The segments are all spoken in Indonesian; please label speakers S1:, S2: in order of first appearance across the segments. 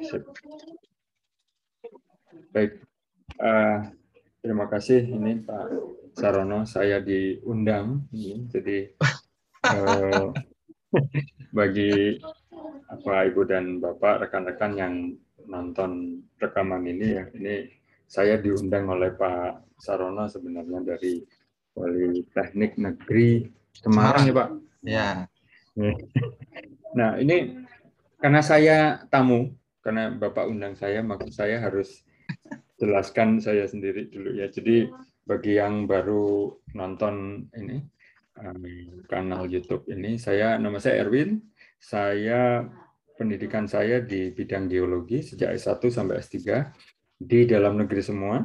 S1: Sip. Baik, uh, terima kasih ini Pak Sarono. Saya diundang, jadi uh, bagi apa Ibu dan Bapak rekan-rekan yang nonton rekaman ini ya, ini saya diundang oleh Pak Sarono sebenarnya dari Wali Teknik Negeri Semarang ya Pak.
S2: Ya.
S1: Nah ini karena saya tamu, karena Bapak undang saya, maka saya harus jelaskan saya sendiri dulu ya. Jadi bagi yang baru nonton ini kanal YouTube ini, saya nama saya Erwin. Saya pendidikan saya di bidang geologi sejak S1 sampai S3 di dalam negeri semua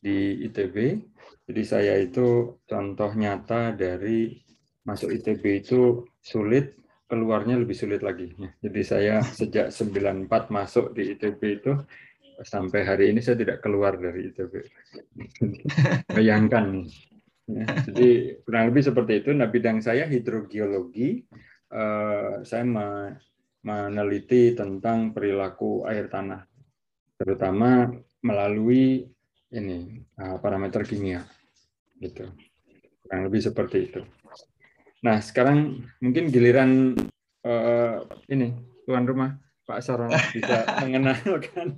S1: di ITB. Jadi saya itu contoh nyata dari masuk ITB itu sulit keluarnya lebih sulit lagi. Jadi saya sejak 94 masuk di ITB itu sampai hari ini saya tidak keluar dari ITB. Bayangkan. Ya, jadi kurang lebih seperti itu. Nah bidang saya hidrogeologi. Eh, saya meneliti tentang perilaku air tanah, terutama melalui ini eh, parameter kimia. Gitu. Kurang lebih seperti itu. Nah, sekarang mungkin giliran uh, ini tuan rumah Pak Sarono bisa mengenalkan.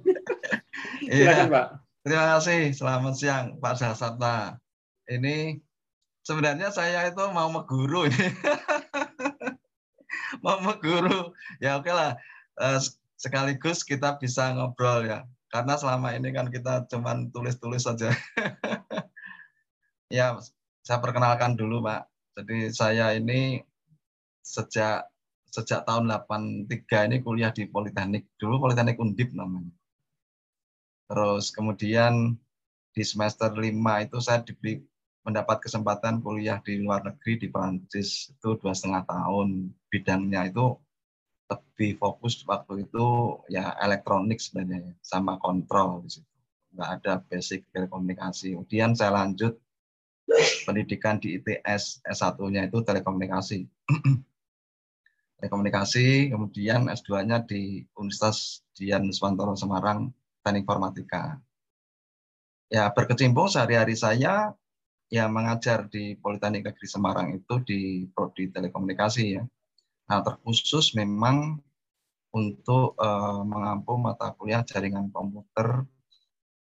S2: Silakan iya. Pak. Terima kasih. Selamat siang Pak Sasata. Ini sebenarnya saya itu mau meguru ini. mau meguru. Ya oke lah. Uh, sekaligus kita bisa ngobrol ya. Karena selama ini kan kita cuman tulis-tulis saja. ya, saya perkenalkan dulu Pak jadi saya ini sejak sejak tahun 83 ini kuliah di Politeknik. Dulu Politeknik Undip namanya. Terus kemudian di semester 5 itu saya diberi mendapat kesempatan kuliah di luar negeri di Prancis itu dua setengah tahun bidangnya itu lebih fokus waktu itu ya elektronik sebenarnya sama kontrol di situ nggak ada basic telekomunikasi kemudian saya lanjut pendidikan di ITS S1-nya itu telekomunikasi. telekomunikasi, kemudian S2-nya di Universitas Dian Swantoro Semarang, Teknik Informatika. Ya, berkecimpung sehari-hari saya ya mengajar di Politeknik Negeri Semarang itu di prodi telekomunikasi ya. Nah, terkhusus memang untuk uh, mengampu mata kuliah jaringan komputer,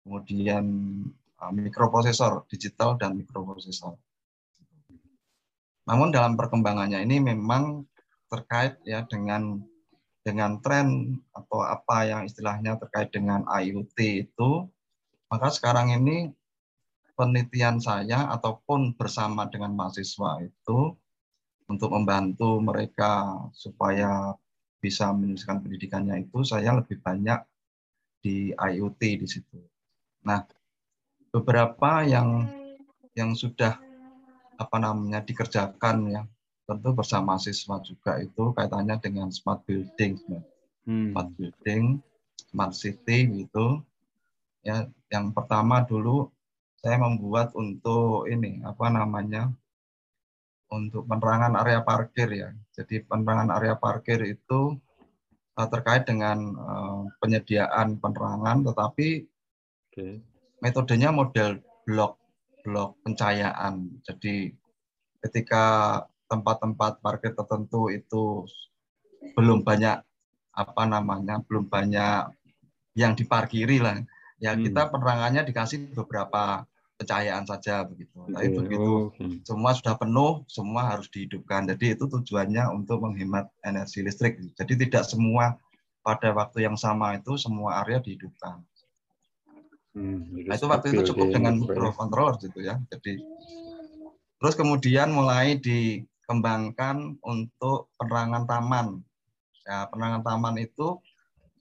S2: kemudian mikroprosesor digital dan mikroprosesor. Namun dalam perkembangannya ini memang terkait ya dengan dengan tren atau apa yang istilahnya terkait dengan IoT itu, maka sekarang ini penelitian saya ataupun bersama dengan mahasiswa itu untuk membantu mereka supaya bisa menyelesaikan pendidikannya itu saya lebih banyak di IoT di situ. Nah, beberapa yang yang sudah apa namanya dikerjakan ya. Tentu bersama siswa juga itu kaitannya dengan smart building hmm. smart building smart city gitu. Ya yang pertama dulu saya membuat untuk ini apa namanya untuk penerangan area parkir ya. Jadi penerangan area parkir itu uh, terkait dengan uh, penyediaan penerangan tetapi okay metodenya model blok blok pencahayaan. Jadi ketika tempat-tempat parkir tertentu itu belum banyak apa namanya, belum banyak yang diparkiri lah. Ya hmm. kita penerangannya dikasih beberapa pencahayaan saja begitu. Tapi okay. begitu okay. semua sudah penuh, semua harus dihidupkan. Jadi itu tujuannya untuk menghemat energi listrik. Jadi tidak semua pada waktu yang sama itu semua area dihidupkan. Hmm, nah, itu waktu itu cukup dengan microcontroller gitu ya. Jadi terus kemudian mulai dikembangkan untuk penerangan taman. Ya, penerangan taman itu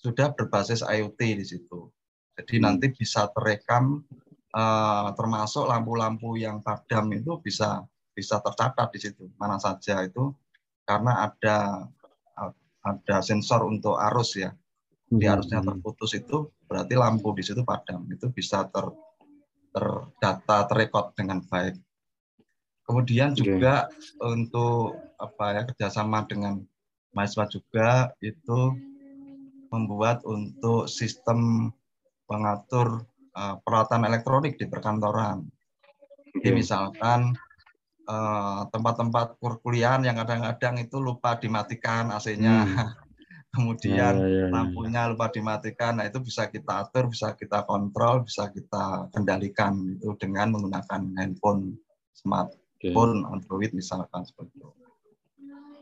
S2: sudah berbasis IoT di situ. Jadi hmm. nanti bisa terekam uh, termasuk lampu-lampu yang padam itu bisa bisa tercatat di situ mana saja itu karena ada ada sensor untuk arus ya di hmm, arusnya hmm. terputus itu berarti lampu di situ padam itu bisa ter terdata terrekod dengan baik. Kemudian juga okay. untuk apa ya kerjasama dengan mahasiswa juga itu membuat untuk sistem pengatur uh, peralatan elektronik di perkantoran. Jadi misalkan uh, tempat-tempat perkuliahan yang kadang-kadang itu lupa dimatikan AC-nya, hmm. Kemudian ya, ya, ya, lampunya lupa dimatikan, nah itu bisa kita atur, bisa kita kontrol, bisa kita kendalikan itu dengan menggunakan handphone smartphone okay. Android misalkan seperti itu.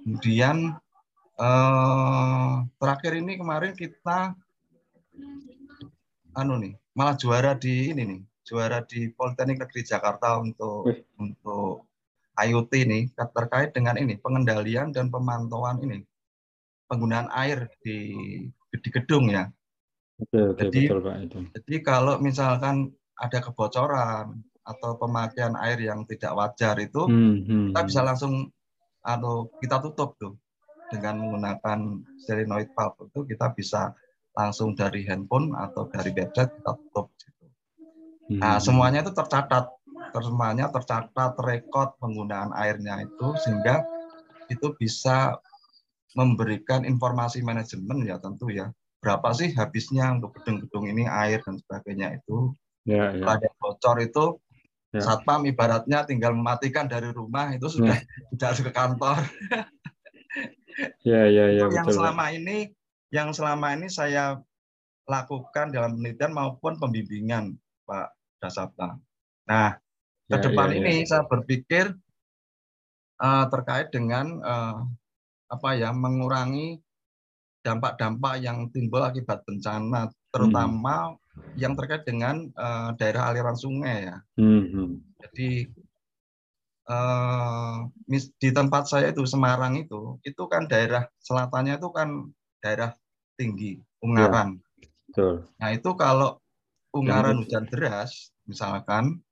S2: Kemudian eh, terakhir ini kemarin kita anu nih malah juara di ini nih juara di Politeknik Negeri Jakarta untuk Wih. untuk IoT ini terkait dengan ini pengendalian dan pemantauan ini penggunaan air di di gedung ya. Oke, oke, jadi, betul Pak itu. Jadi kalau misalkan ada kebocoran atau pemakaian air yang tidak wajar itu hmm, hmm, kita bisa hmm. langsung atau kita tutup tuh dengan menggunakan solenoid valve itu kita bisa langsung dari handphone atau dari gadget kita tutup gitu. Nah, hmm. semuanya itu tercatat, semuanya tercatat, rekod penggunaan airnya itu sehingga itu bisa memberikan informasi manajemen ya tentu ya. Berapa sih habisnya untuk gedung-gedung ini air dan sebagainya itu. Ya, ya. Ada bocor itu Ya. Satpam ibaratnya tinggal mematikan dari rumah itu sudah ya. sudah ke kantor. ya, ya, ya, yang betul. selama ini yang selama ini saya lakukan dalam penelitian maupun pembimbingan Pak Dasapta. Nah, ke ya, depan ya, ini ya. saya berpikir uh, terkait dengan uh, apa ya mengurangi dampak-dampak yang timbul akibat bencana, terutama hmm yang terkait dengan uh, daerah aliran sungai ya. Hmm. Jadi uh, di tempat saya itu Semarang itu, itu kan daerah selatannya itu kan daerah tinggi, Ungaran. Ya. Betul. Nah itu kalau Ungaran hujan deras, misalkan,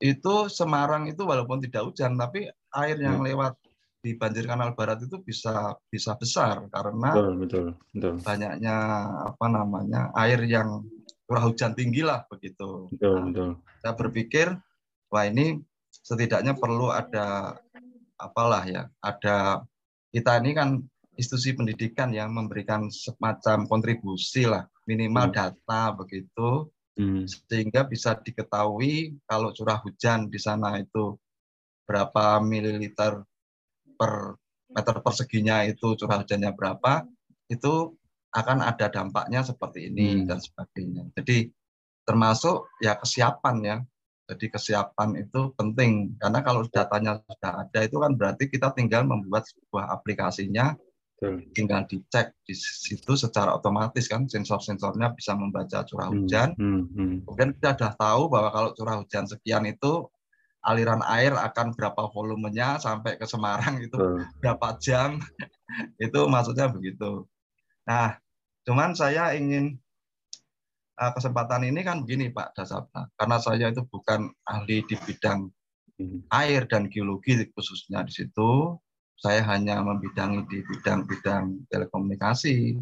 S2: itu Semarang itu walaupun tidak hujan, tapi air yang ya. lewat di banjir kanal barat itu bisa bisa besar karena betul, betul, betul. banyaknya apa namanya air yang curah hujan tinggi lah begitu. Betul, nah, betul. Saya berpikir wah ini setidaknya perlu ada apalah ya, ada kita ini kan institusi pendidikan yang memberikan semacam kontribusi lah minimal hmm. data begitu hmm. sehingga bisa diketahui kalau curah hujan di sana itu berapa mililiter per meter perseginya itu curah hujannya berapa itu akan ada dampaknya seperti ini hmm. dan sebagainya. Jadi termasuk ya kesiapan ya. Jadi kesiapan itu penting karena kalau datanya sudah ada itu kan berarti kita tinggal membuat sebuah aplikasinya Betul. tinggal dicek di situ secara otomatis kan sensor-sensornya bisa membaca curah hmm, hujan. Hmm. Hmm. Kemudian kita sudah tahu bahwa kalau curah hujan sekian itu aliran air akan berapa volumenya sampai ke Semarang itu hmm. berapa jam itu maksudnya begitu. Nah, Cuman saya ingin uh, kesempatan ini kan begini Pak Dasabta, karena saya itu bukan ahli di bidang hmm. air dan geologi khususnya di situ, saya hanya membidangi di bidang-bidang telekomunikasi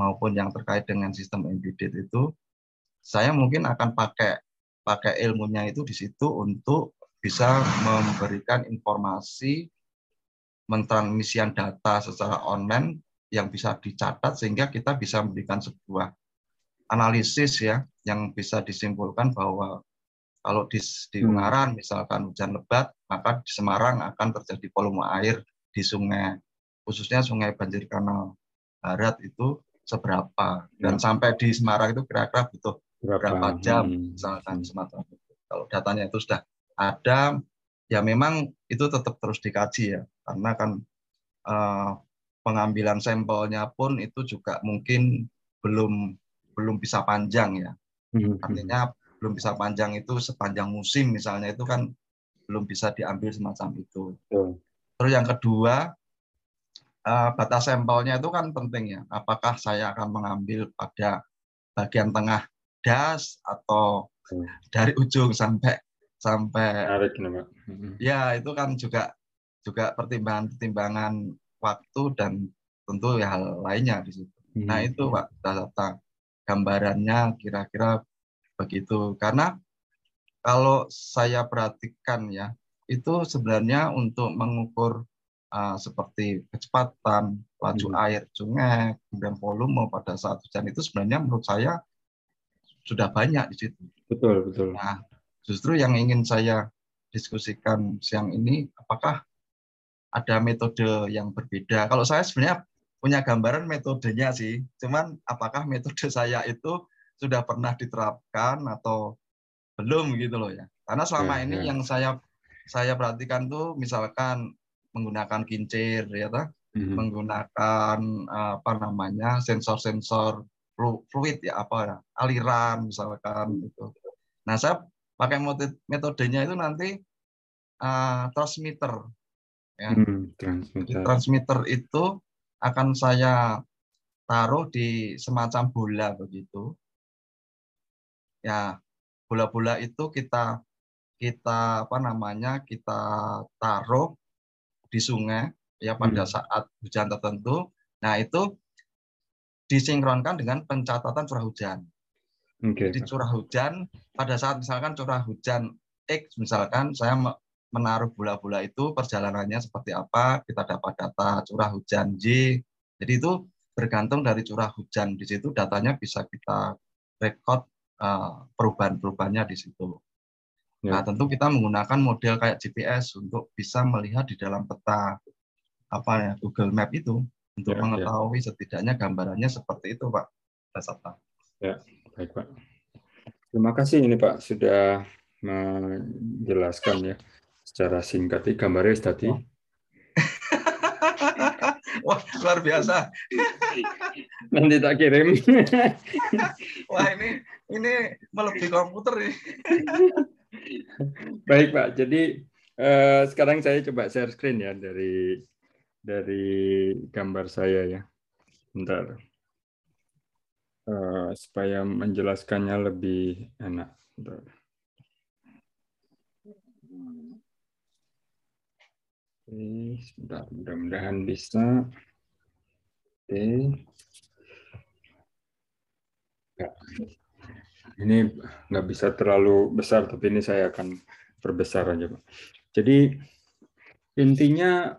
S2: maupun yang terkait dengan sistem embedded itu, saya mungkin akan pakai pakai ilmunya itu di situ untuk bisa memberikan informasi mentransmisian data secara online yang bisa dicatat sehingga kita bisa memberikan sebuah analisis ya yang bisa disimpulkan bahwa kalau di, di hmm. Ungaran misalkan hujan lebat maka di Semarang akan terjadi volume air di sungai khususnya sungai banjir kanal barat itu seberapa dan hmm. sampai di Semarang itu kira-kira butuh berapa, berapa jam hmm. misalkan semacam itu kalau datanya itu sudah ada ya memang itu tetap terus dikaji ya karena kan uh, pengambilan sampelnya pun itu juga mungkin belum belum bisa panjang ya. Hmm. Artinya belum bisa panjang itu sepanjang musim misalnya itu kan belum bisa diambil semacam itu. Hmm. Terus yang kedua uh, batas sampelnya itu kan penting ya. Apakah saya akan mengambil pada bagian tengah das atau hmm. dari ujung sampai sampai hmm. ya itu kan juga juga pertimbangan-pertimbangan waktu dan tentu ya hal lainnya di situ. Hmm. Nah itu Pak data gambarannya kira-kira begitu. Karena kalau saya perhatikan ya itu sebenarnya untuk mengukur uh, seperti kecepatan, laju hmm. air sungai, kemudian volume pada saat hujan itu sebenarnya menurut saya sudah banyak di situ.
S1: Betul, betul.
S2: Nah, justru yang ingin saya diskusikan siang ini, apakah ada metode yang berbeda? Kalau saya sebenarnya punya gambaran metodenya sih, cuman apakah metode saya itu sudah pernah diterapkan atau belum gitu loh ya? Karena selama ya, ini ya. yang saya saya perhatikan tuh misalkan menggunakan kincir ya ta? hmm menggunakan apa namanya sensor-sensor fluid ya apa ya aliran misalkan gitu. Nah saya pakai metodenya itu nanti uh, transmitter ya. Hmm, transmitter. transmitter itu akan saya taruh di semacam bola begitu. Ya bola-bola itu kita kita apa namanya kita taruh di sungai ya pada hmm. saat hujan tertentu. Nah itu disinkronkan dengan pencatatan curah hujan. Okay. Jadi curah hujan pada saat misalkan curah hujan X misalkan saya menaruh bola-bola itu perjalanannya seperti apa kita dapat data curah hujan Y. Jadi itu bergantung dari curah hujan di situ datanya bisa kita record uh, perubahan-perubahannya di situ. Ya. Nah, tentu kita menggunakan model kayak GPS untuk bisa melihat di dalam peta apa ya Google Map itu untuk ya, ya. mengetahui ya. setidaknya gambarannya seperti itu, Pak Dasata.
S1: Ya, baik, Pak. Terima kasih ini Pak sudah menjelaskan ya secara singkat. Gambarnya tadi.
S2: Wah, luar biasa.
S1: Nanti tak kirim.
S2: Wah, ini ini melebihi komputer nih.
S1: Baik Pak, jadi eh, sekarang saya coba share screen ya dari dari gambar saya ya. Bentar. Uh, supaya menjelaskannya lebih enak. Bentar. Oke. Mudah-mudahan bisa. Oke. Ini nggak bisa terlalu besar, tapi ini saya akan perbesar aja, Pak. Jadi intinya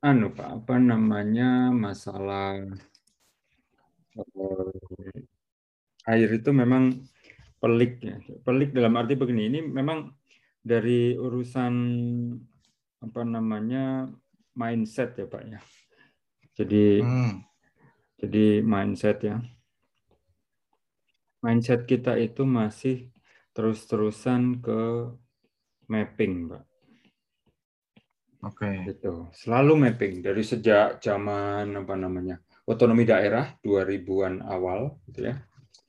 S1: anu Pak, apa namanya masalah air itu memang pelik ya. Pelik dalam arti begini, ini memang dari urusan apa namanya mindset ya Pak ya. Jadi hmm. jadi mindset ya mindset kita itu masih terus-terusan ke mapping, Pak.
S2: Oke. Okay.
S1: Gitu. Selalu mapping dari sejak zaman apa namanya? Otonomi daerah 2000-an awal gitu ya.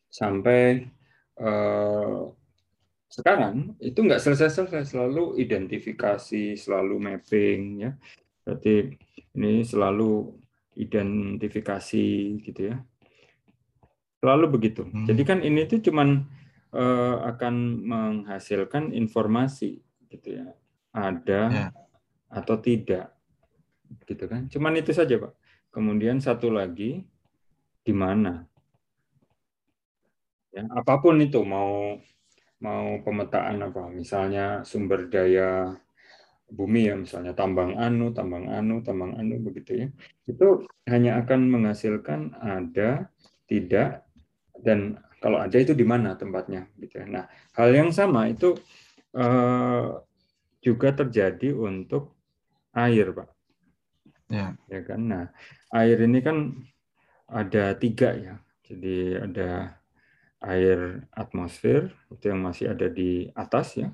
S1: Sampai eh, sekarang itu nggak selesai-selesai selalu identifikasi, selalu mapping ya. Berarti ini selalu identifikasi gitu ya Selalu begitu. Hmm. Jadi kan ini tuh cuman uh, akan menghasilkan informasi gitu ya. Ada ya. atau tidak. Gitu kan. Cuman itu saja, Pak. Kemudian satu lagi di mana? Ya, apa pun itu mau mau pemetaan apa, misalnya sumber daya bumi ya misalnya tambang anu, tambang anu, tambang anu begitu ya. Itu hanya akan menghasilkan ada, tidak, dan kalau ada itu di mana tempatnya gitu ya. Nah, hal yang sama itu eh, juga terjadi untuk air, Pak. Ya. ya kan. Nah, air ini kan ada tiga ya. Jadi ada air atmosfer itu yang masih ada di atas ya.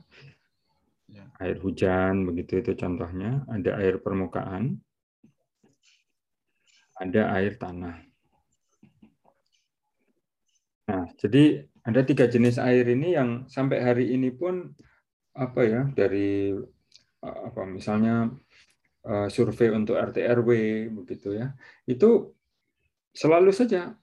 S1: ya. Air hujan begitu itu contohnya. Ada air permukaan. Ada air tanah. Nah, jadi ada tiga jenis air ini yang sampai hari ini pun apa ya dari apa misalnya survei untuk RT RW begitu ya itu selalu saja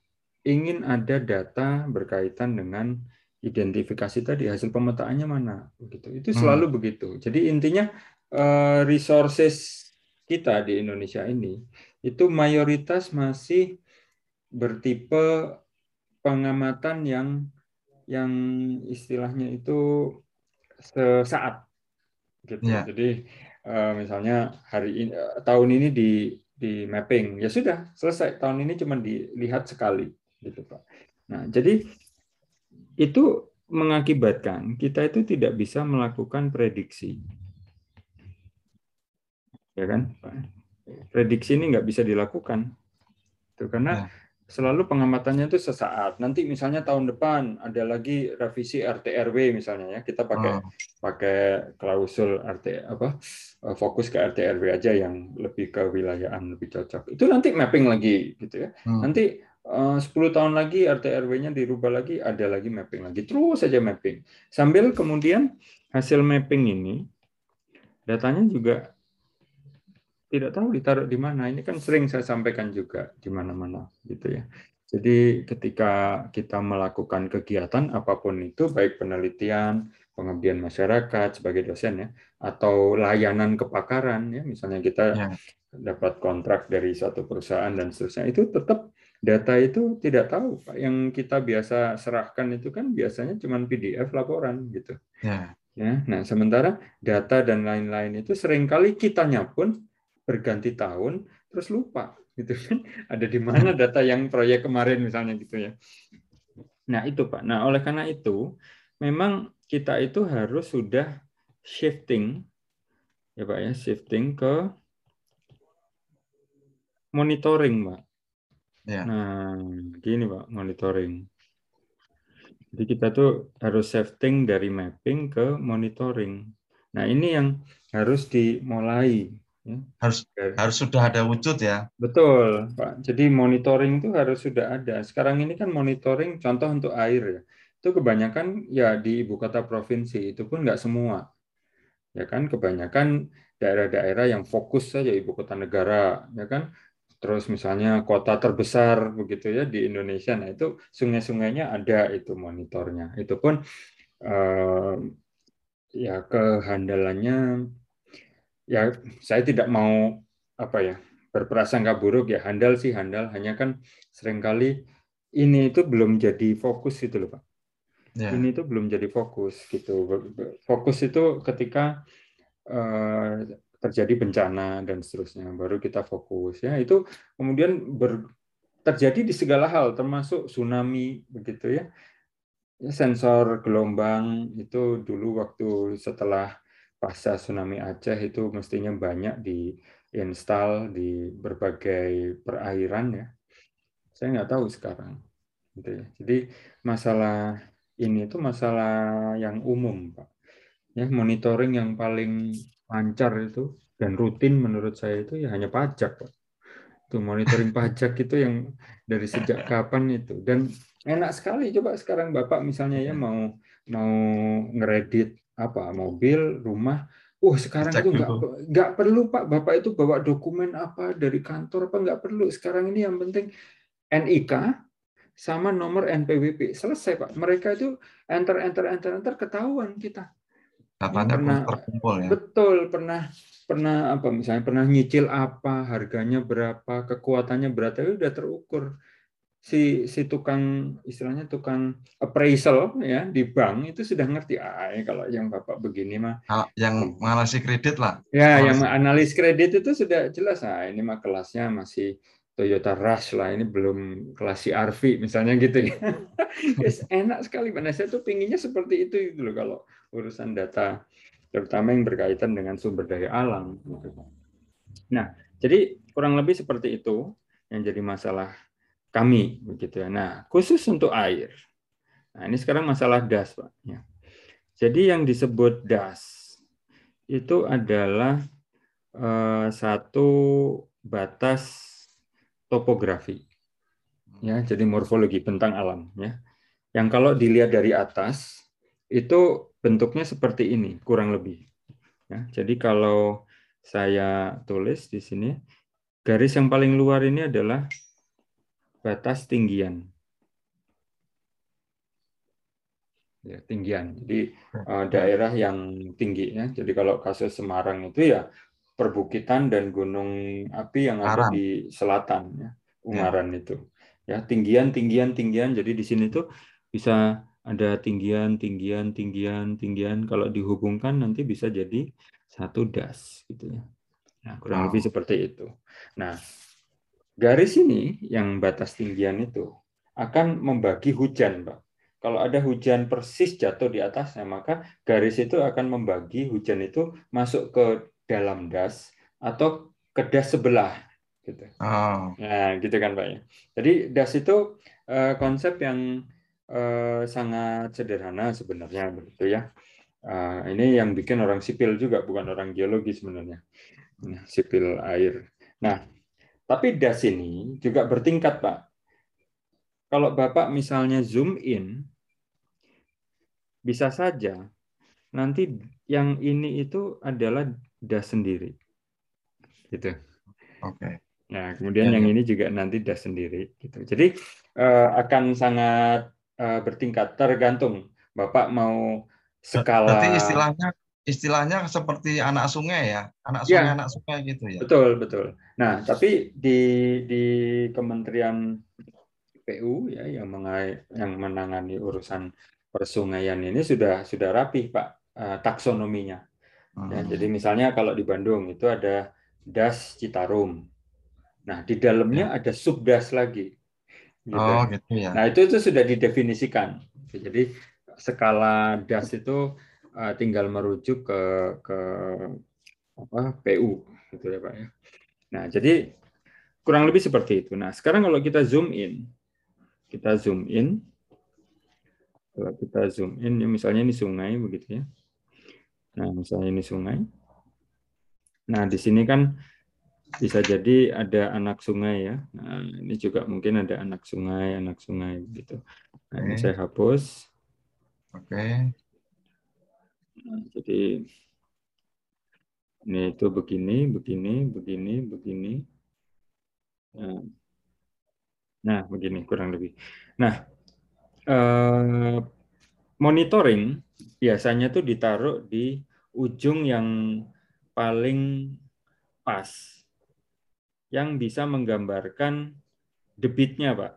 S1: ingin ada data berkaitan dengan identifikasi tadi hasil pemetaannya mana begitu itu hmm. selalu hmm. begitu jadi intinya uh, resources kita di Indonesia ini itu mayoritas masih bertipe pengamatan yang yang istilahnya itu sesaat gitu. Yeah. Jadi uh, misalnya hari ini uh, tahun ini di di mapping. Ya sudah selesai. Tahun ini cuma dilihat sekali gitu pak. Nah jadi itu mengakibatkan kita itu tidak bisa melakukan prediksi. Ya kan prediksi ini nggak bisa dilakukan. Itu karena ya selalu pengamatannya itu sesaat. Nanti misalnya tahun depan ada lagi revisi RT misalnya ya. Kita pakai hmm. pakai klausul RT apa eh, fokus ke RT aja yang lebih ke wilayahan lebih cocok. Itu nanti mapping lagi gitu ya. Hmm. Nanti eh, uh, 10 tahun lagi RT nya dirubah lagi, ada lagi mapping lagi. Terus saja mapping. Sambil kemudian hasil mapping ini datanya juga tidak tahu ditaruh di mana. Ini kan sering saya sampaikan juga di mana-mana gitu ya. Jadi ketika kita melakukan kegiatan apa pun itu baik penelitian, pengabdian masyarakat sebagai dosen ya atau layanan kepakaran ya misalnya kita ya. dapat kontrak dari satu perusahaan dan seterusnya itu tetap data itu tidak tahu Pak. Yang kita biasa serahkan itu kan biasanya cuma PDF laporan gitu. Ya. Ya, nah sementara data dan lain-lain itu sering kali kitanya pun berganti tahun terus lupa gitu kan? Ada di mana data yang proyek kemarin misalnya gitu ya. Nah itu pak. Nah oleh karena itu memang kita itu harus sudah shifting ya pak ya shifting ke monitoring pak. Ya. nah gini pak monitoring. Jadi kita tuh harus shifting dari mapping ke monitoring. Nah ini yang harus dimulai
S2: Ya. Harus harus sudah ada wujud ya.
S1: Betul, Pak. Jadi monitoring itu harus sudah ada. Sekarang ini kan monitoring contoh untuk air ya. Itu kebanyakan ya di ibu kota provinsi itu pun nggak semua. Ya kan kebanyakan daerah-daerah yang fokus saja ibu kota negara, ya kan. Terus misalnya kota terbesar begitu ya di Indonesia. Nah, itu sungai-sungainya ada itu monitornya. Itu pun eh, ya kehandalannya ya saya tidak mau apa ya berprasangka buruk ya. Handal sih handal. Hanya kan sering kali ini itu belum jadi fokus itu loh pak. Ya. ini itu belum jadi fokus gitu. Fokus itu ketika uh, terjadi bencana dan seterusnya baru kita fokus. Ya itu kemudian ber, terjadi di segala hal termasuk tsunami begitu ya, ya sensor gelombang itu dulu waktu setelah pasca tsunami Aceh itu mestinya banyak diinstal di berbagai perairan ya. Saya nggak tahu sekarang. Gitu ya. Jadi masalah ini itu masalah yang umum, Pak. Ya, monitoring yang paling lancar itu dan rutin menurut saya itu ya hanya pajak, Pak. Itu monitoring pajak itu yang dari sejak kapan itu dan enak sekali coba sekarang Bapak misalnya ya mau mau ngeredit apa mobil, rumah. Wah sekarang Cek itu nggak nggak perlu pak, bapak itu bawa dokumen apa dari kantor apa nggak perlu. Sekarang ini yang penting NIK sama nomor NPWP selesai pak. Mereka itu enter enter enter enter ketahuan kita.
S2: Katanya pernah terkumpul ya.
S1: Betul pernah pernah apa misalnya pernah nyicil apa harganya berapa kekuatannya berapa itu udah terukur si si tukang istilahnya tukang appraisal ya di bank itu sudah ngerti ah kalau yang bapak begini mah
S2: ah, yang menganalisis kredit lah.
S1: Ya yang menganalisis kredit itu sudah jelas ah ini mah kelasnya masih Toyota Rush lah ini belum kelas CRV misalnya gitu ya. Yes, enak sekali. Mana saya tuh pinginnya seperti itu gitu loh kalau urusan data terutama yang berkaitan dengan sumber daya alam gitu. nah jadi kurang lebih seperti itu yang jadi masalah kami begitu ya. Nah, khusus untuk air. Nah, ini sekarang masalah das, Pak. Ya. Jadi yang disebut das itu adalah eh, satu batas topografi. Ya, jadi morfologi bentang alam ya. Yang kalau dilihat dari atas itu bentuknya seperti ini, kurang lebih. Ya, jadi kalau saya tulis di sini garis yang paling luar ini adalah batas tinggian. Ya, tinggian. Jadi uh, daerah yang tinggi ya. Jadi kalau kasus Semarang itu ya perbukitan dan gunung api yang ada di selatan ya, Ungaran ya. itu. Ya, tinggian, tinggian, tinggian. Jadi di sini tuh bisa ada tinggian, tinggian, tinggian, tinggian. Kalau dihubungkan nanti bisa jadi satu das gitu ya. Nah, kurang lebih seperti itu. Nah, garis ini yang batas tinggian itu akan membagi hujan, Pak. Kalau ada hujan persis jatuh di atasnya, maka garis itu akan membagi hujan itu masuk ke dalam das atau ke das sebelah gitu. Oh. Nah, gitu kan Pak ya. Jadi das itu uh, konsep yang uh, sangat sederhana sebenarnya begitu ya. Uh, ini yang bikin orang sipil juga bukan orang geologi sebenarnya. Nah, sipil air. Nah, tapi das ini juga bertingkat, Pak. Kalau Bapak misalnya zoom in, bisa saja nanti yang ini itu adalah das sendiri. Gitu. Oke. Okay. Nah, kemudian ya, yang ya. ini juga nanti das sendiri gitu. Jadi uh, akan sangat uh, bertingkat tergantung Bapak mau skala
S2: Berarti istilahnya istilahnya seperti anak sungai ya, anak sungai ya, anak sungai gitu ya.
S1: Betul, betul. Nah, tapi di di Kementerian PU ya yang mengai, yang menangani urusan persungaian ini sudah sudah rapi Pak uh, taksonominya. Ya, hmm. Ya, jadi misalnya kalau di Bandung itu ada Das Citarum. Nah, di dalamnya ya. ada subdas lagi. Gitu. Oh, gitu ya. Nah, itu itu sudah didefinisikan. Jadi skala das itu uh, tinggal merujuk ke ke apa PU gitu ya, Pak ya. Nah, jadi kurang lebih seperti itu. Nah, sekarang kalau kita zoom in, kita zoom in kalau kita zoom in, ya misalnya ini sungai begitu ya. Nah, misalnya ini sungai. Nah, di sini kan bisa jadi ada anak sungai ya. Nah, ini juga mungkin ada anak sungai, anak sungai begitu. Nah, ini saya hapus. Oke. Nah, jadi ini itu begini, begini, begini, begini. Nah, nah begini kurang lebih. Nah, Eh, monitoring biasanya tuh ditaruh di ujung yang paling pas yang bisa menggambarkan debitnya, Pak.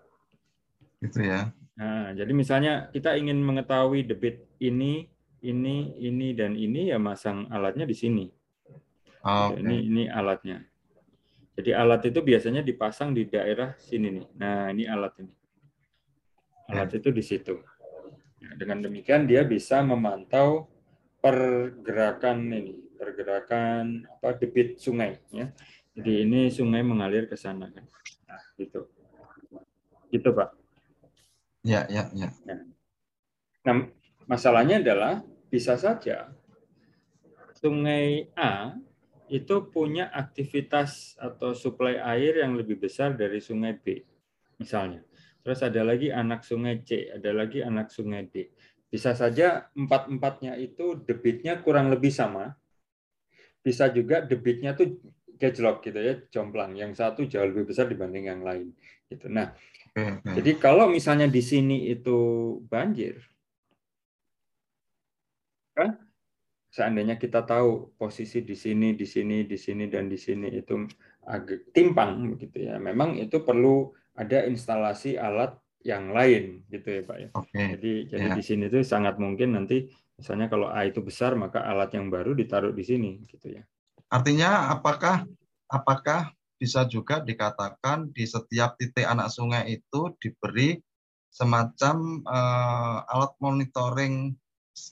S2: Itu ya.
S1: Nah, jadi misalnya kita ingin mengetahui debit ini, ini, ini dan ini ya masang alatnya di sini. Oh, okay. Ini ini alatnya. Jadi alat itu biasanya dipasang di daerah sini nih. Nah, ini alat ini alat itu di situ. Ya, dengan demikian dia bisa memantau pergerakan ini, pergerakan apa debit sungai ya. Jadi ini sungai mengalir ke sana kan. Nah, gitu. Gitu, Pak.
S2: Ya, ya, ya. ya.
S1: Nah, masalahnya adalah bisa saja sungai A itu punya aktivitas atau suplai air yang lebih besar dari sungai B, misalnya. Terus ada lagi anak sungai C, ada lagi anak sungai D. Bisa saja empat-empatnya itu debitnya kurang lebih sama. Bisa juga debitnya tuh gejlok gitu ya, jomplang. Yang satu jauh lebih besar dibanding yang lain. Gitu. Nah, hmm, hmm. jadi kalau misalnya di sini itu banjir, kan seandainya kita tahu posisi di sini, di sini, di sini dan di sini itu agak timpang begitu ya. Memang itu perlu ada instalasi alat yang lain gitu ya Pak ya. Okay. Jadi jadi ya. di sini tuh sangat mungkin nanti misalnya kalau A itu besar maka alat yang baru ditaruh di sini gitu ya.
S2: Artinya apakah apakah bisa juga dikatakan di setiap titik anak sungai itu diberi semacam uh, alat monitoring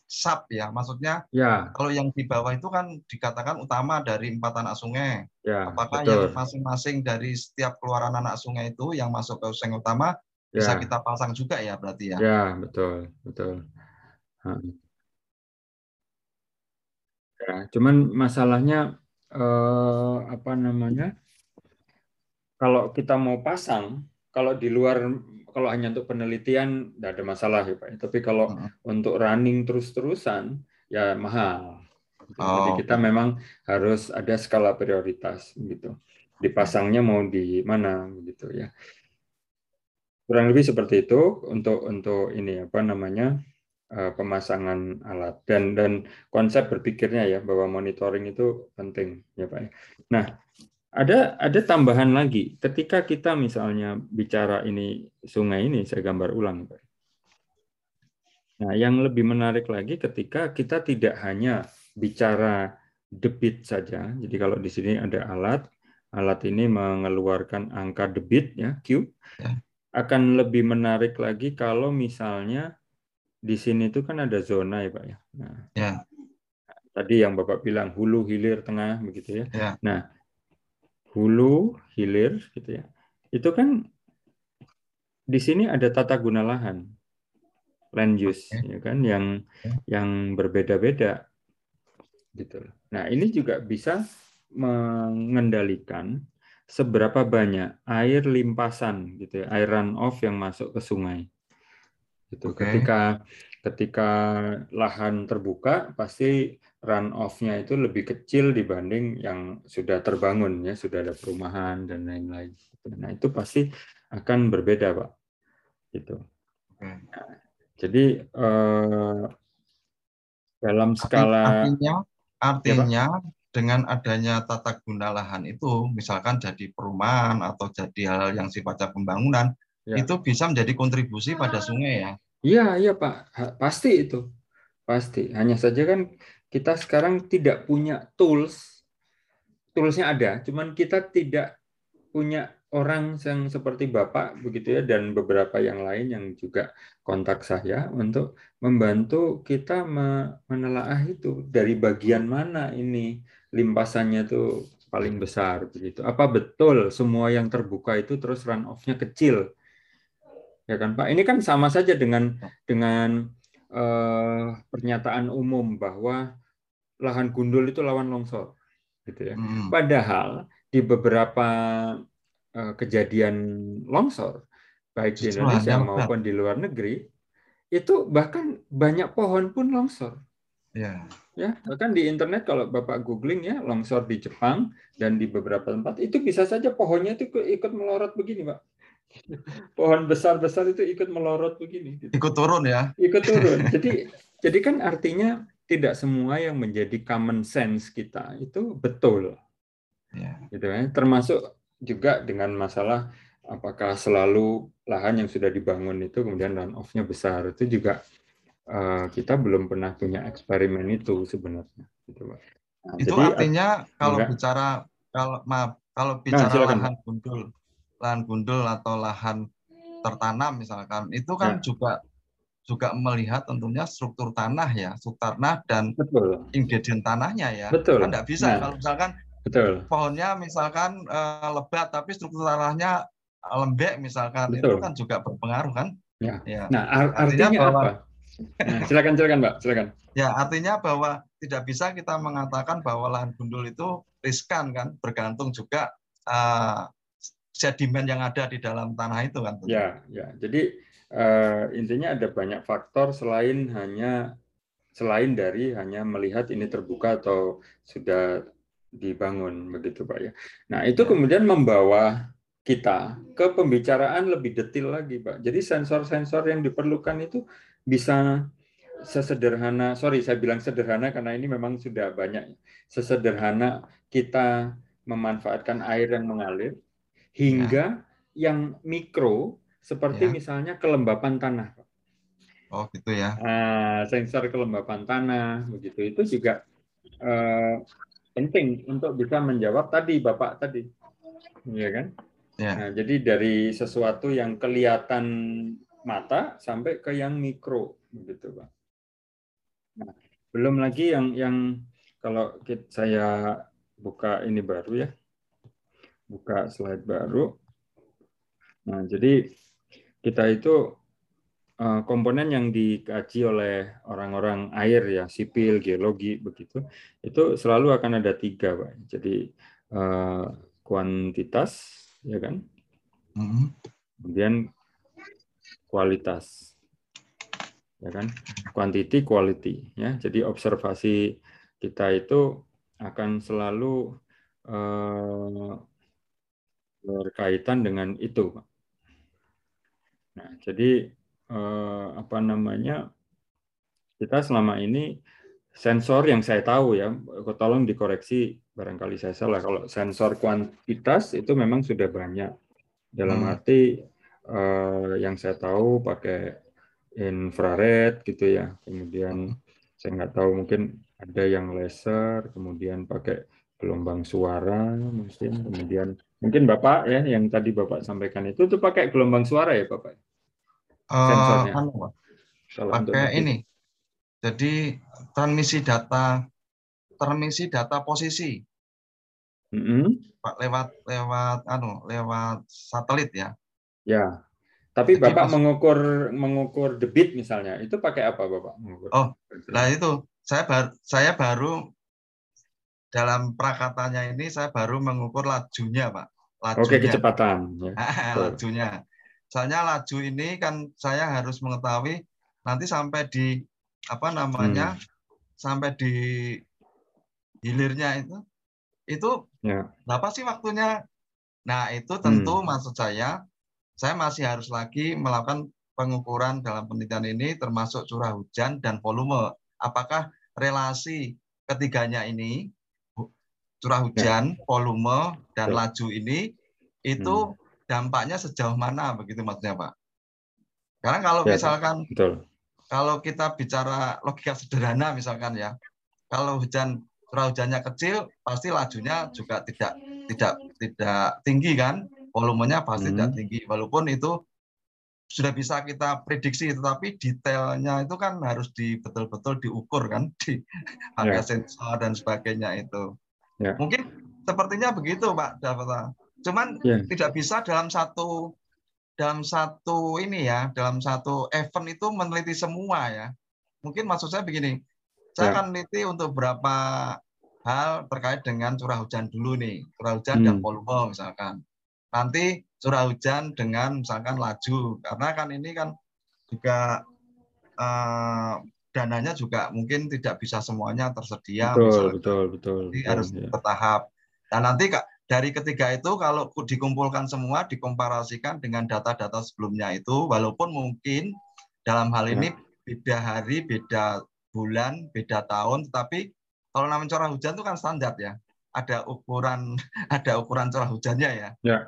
S2: sub ya maksudnya ya. kalau yang di bawah itu kan dikatakan utama dari empat anak sungai ya, apakah betul. yang masing-masing dari setiap keluaran anak sungai itu yang masuk ke sungai utama ya. bisa kita pasang juga ya berarti ya
S1: ya betul betul ya cuman masalahnya eh, apa namanya kalau kita mau pasang kalau di luar kalau hanya untuk penelitian tidak ada masalah ya Pak. Tapi kalau uh untuk running terus-terusan ya mahal. Oh. Jadi kita memang harus ada skala prioritas gitu. Dipasangnya mau di mana gitu ya. Kurang lebih seperti itu untuk untuk ini apa namanya eh, pemasangan alat dan dan konsep berpikirnya ya bahwa monitoring itu penting ya Pak. Nah, ada ada tambahan lagi. Ketika kita misalnya bicara ini sungai ini, saya gambar ulang. Nah, yang lebih menarik lagi ketika kita tidak hanya bicara debit saja. Jadi kalau di sini ada alat, alat ini mengeluarkan angka debit ya, Q. Ya. Akan lebih menarik lagi kalau misalnya di sini itu kan ada zona ya, Pak ya. Nah, ya. Tadi yang Bapak bilang hulu, hilir, tengah begitu ya. ya. Nah, hulu, hilir gitu ya. Itu kan di sini ada tata guna lahan land use okay. ya kan yang yang berbeda-beda gitu. Nah, ini juga bisa mengendalikan seberapa banyak air limpasan gitu ya, air runoff yang masuk ke sungai. Gitu. Okay. Ketika ketika lahan terbuka pasti runoff-nya itu lebih kecil dibanding yang sudah terbangun ya, sudah ada perumahan dan lain-lain. Nah, itu pasti akan berbeda, Pak. Gitu. Jadi eh, dalam skala
S2: artinya artinya ya, dengan adanya tata guna lahan itu misalkan jadi perumahan atau jadi hal yang sifatnya pembangunan ya. itu bisa menjadi kontribusi pada sungai ya.
S1: Iya, iya Pak. Pasti itu. Pasti. Hanya saja kan kita sekarang tidak punya tools. Toolsnya ada, cuman kita tidak punya orang yang seperti Bapak begitu ya dan beberapa yang lain yang juga kontak saya untuk membantu kita menelaah itu dari bagian mana ini limpasannya itu paling besar begitu. Apa betul semua yang terbuka itu terus run off-nya kecil? Ya kan Pak, ini kan sama saja dengan dengan eh, pernyataan umum bahwa lahan gundul itu lawan longsor gitu ya. Hmm. Padahal di beberapa Eh, kejadian longsor baik di Indonesia maupun di luar negeri itu bahkan banyak pohon pun longsor. Ya. Ya, bahkan di internet kalau Bapak googling ya longsor di Jepang dan di beberapa tempat itu bisa saja pohonnya itu ikut melorot begini, Pak. Pohon besar-besar itu ikut melorot begini.
S2: Gitu. Ikut turun ya.
S1: Ikut turun. Jadi jadi kan artinya tidak semua yang menjadi common sense kita itu betul. Ya. Gitu ya. Termasuk juga dengan masalah apakah selalu lahan yang sudah dibangun itu kemudian run off-nya besar itu juga uh, kita belum pernah punya eksperimen itu sebenarnya gitu
S2: Pak. Nah, itu jadi, artinya kalau enggak, bicara kalau maaf kalau nah, bicara nah, lahan gundul lahan gundul atau lahan tertanam misalkan itu kan ya. juga juga melihat tentunya struktur tanah ya, struktur tanah dan Betul. ingredient tanahnya ya.
S1: Betul.
S2: Kan tidak bisa nah. kalau misalkan
S1: Betul.
S2: Pohonnya misalkan uh, lebat tapi struktur tanahnya lembek misalkan Betul. itu kan juga berpengaruh kan?
S1: Ya. ya. Nah, ar artinya, artinya bahwa, apa? Nah, silakan silakan Mbak, silakan.
S2: Ya, artinya bahwa tidak bisa kita mengatakan bahwa lahan gundul itu riskan kan, bergantung juga uh, sedimen yang ada di dalam tanah itu kan.
S1: Ya, ya. Jadi uh, intinya ada banyak faktor selain hanya selain dari hanya melihat ini terbuka atau sudah dibangun begitu Pak ya. Nah, itu ya. kemudian membawa kita ke pembicaraan lebih detail lagi Pak. Jadi sensor-sensor yang diperlukan itu bisa sesederhana, sorry saya bilang sederhana karena ini memang sudah banyak. Sesederhana kita memanfaatkan air yang mengalir hingga ya. yang mikro seperti ya. misalnya kelembapan tanah.
S2: Oh gitu ya.
S1: Nah, sensor kelembapan tanah begitu itu juga eh, penting untuk bisa menjawab tadi Bapak tadi. Ya kan? Ya. Nah, jadi dari sesuatu yang kelihatan mata sampai ke yang mikro begitu, Pak. Nah, belum lagi yang yang kalau kita, saya buka ini baru ya. Buka slide baru. Nah, jadi kita itu Eh, komponen yang dikaji oleh orang-orang air ya sipil geologi begitu itu selalu akan ada tiga pak jadi uh, kuantitas ya kan mm-hmm. kemudian kualitas ya kan quantity quality ya jadi observasi kita itu akan selalu uh, berkaitan dengan itu pak nah jadi eh, apa namanya kita selama ini sensor yang saya tahu ya, tolong dikoreksi barangkali saya salah. Kalau sensor kuantitas itu memang sudah banyak. Dalam hmm. arti eh, yang saya tahu pakai infrared gitu ya. Kemudian saya nggak tahu mungkin ada yang laser, kemudian pakai gelombang suara mungkin, kemudian mungkin Bapak ya yang tadi Bapak sampaikan itu tuh pakai gelombang suara ya Bapak?
S2: Sensornya. Uh, anu, pakai ini. Jadi transmisi data transmisi data posisi. Mm -hmm. lewat lewat anu lewat satelit ya.
S1: Ya. Tapi Jadi Bapak pas, mengukur mengukur debit misalnya, itu pakai apa Bapak? Mengukur
S2: oh, nah itu saya baru saya baru dalam prakatanya ini saya baru mengukur lajunya, Pak. Lajunya.
S1: Oke, kecepatan. Ya.
S2: lajunya. Soalnya laju ini kan saya harus mengetahui nanti sampai di apa namanya? Hmm. sampai di hilirnya itu itu ya. berapa sih waktunya? Nah, itu tentu hmm. maksud saya saya masih harus lagi melakukan pengukuran dalam penelitian ini termasuk curah hujan dan volume. Apakah relasi ketiganya ini curah ya. hujan, ya. volume dan ya. laju ini itu hmm. dampaknya sejauh mana begitu maksudnya Pak? Karena kalau ya, misalkan Betul. kalau kita bicara logika sederhana misalkan ya, kalau hujan curah hujannya kecil pasti lajunya juga tidak tidak tidak tinggi kan? volumenya pasti hmm. tidak tinggi walaupun itu sudah bisa kita prediksi tetapi detailnya itu kan harus di betul-betul diukur kan di harga yeah. sensor dan sebagainya itu yeah. mungkin sepertinya begitu Pak Davata cuman yeah. tidak bisa dalam satu dalam satu ini ya dalam satu event itu meneliti semua ya mungkin maksud saya begini saya yeah. akan meneliti untuk berapa hal terkait dengan curah hujan dulu nih curah hujan hmm. dan volume misalkan nanti curah hujan dengan misalkan laju karena kan ini kan juga uh, dananya juga mungkin tidak bisa semuanya tersedia
S1: betul misalkan. betul betul,
S2: Jadi betul harus ya. bertahap dan nanti kak dari ketiga itu kalau dikumpulkan semua dikomparasikan dengan data-data sebelumnya itu walaupun mungkin dalam hal ini ya. beda hari beda bulan beda tahun tetapi kalau namanya curah hujan itu kan standar ya ada ukuran ada ukuran curah hujannya ya.
S1: Ya.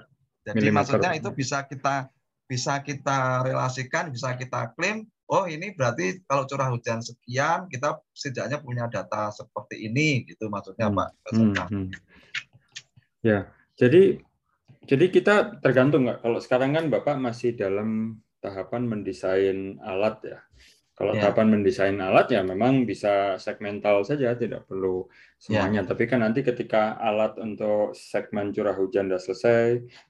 S2: Jadi milimeter. maksudnya itu bisa kita bisa kita relasikan, bisa kita klaim, oh ini berarti kalau curah hujan sekian, kita setidaknya punya data seperti ini, gitu maksudnya hmm. Pak. Hmm. Hmm.
S1: Ya, jadi jadi kita tergantung nggak. Kalau sekarang kan Bapak masih dalam tahapan mendesain alat ya. Kalau ya. tahapan mendesain alat ya memang bisa segmental saja, tidak perlu semuanya. Ya. Tapi kan nanti ketika alat untuk segmen curah hujan sudah selesai,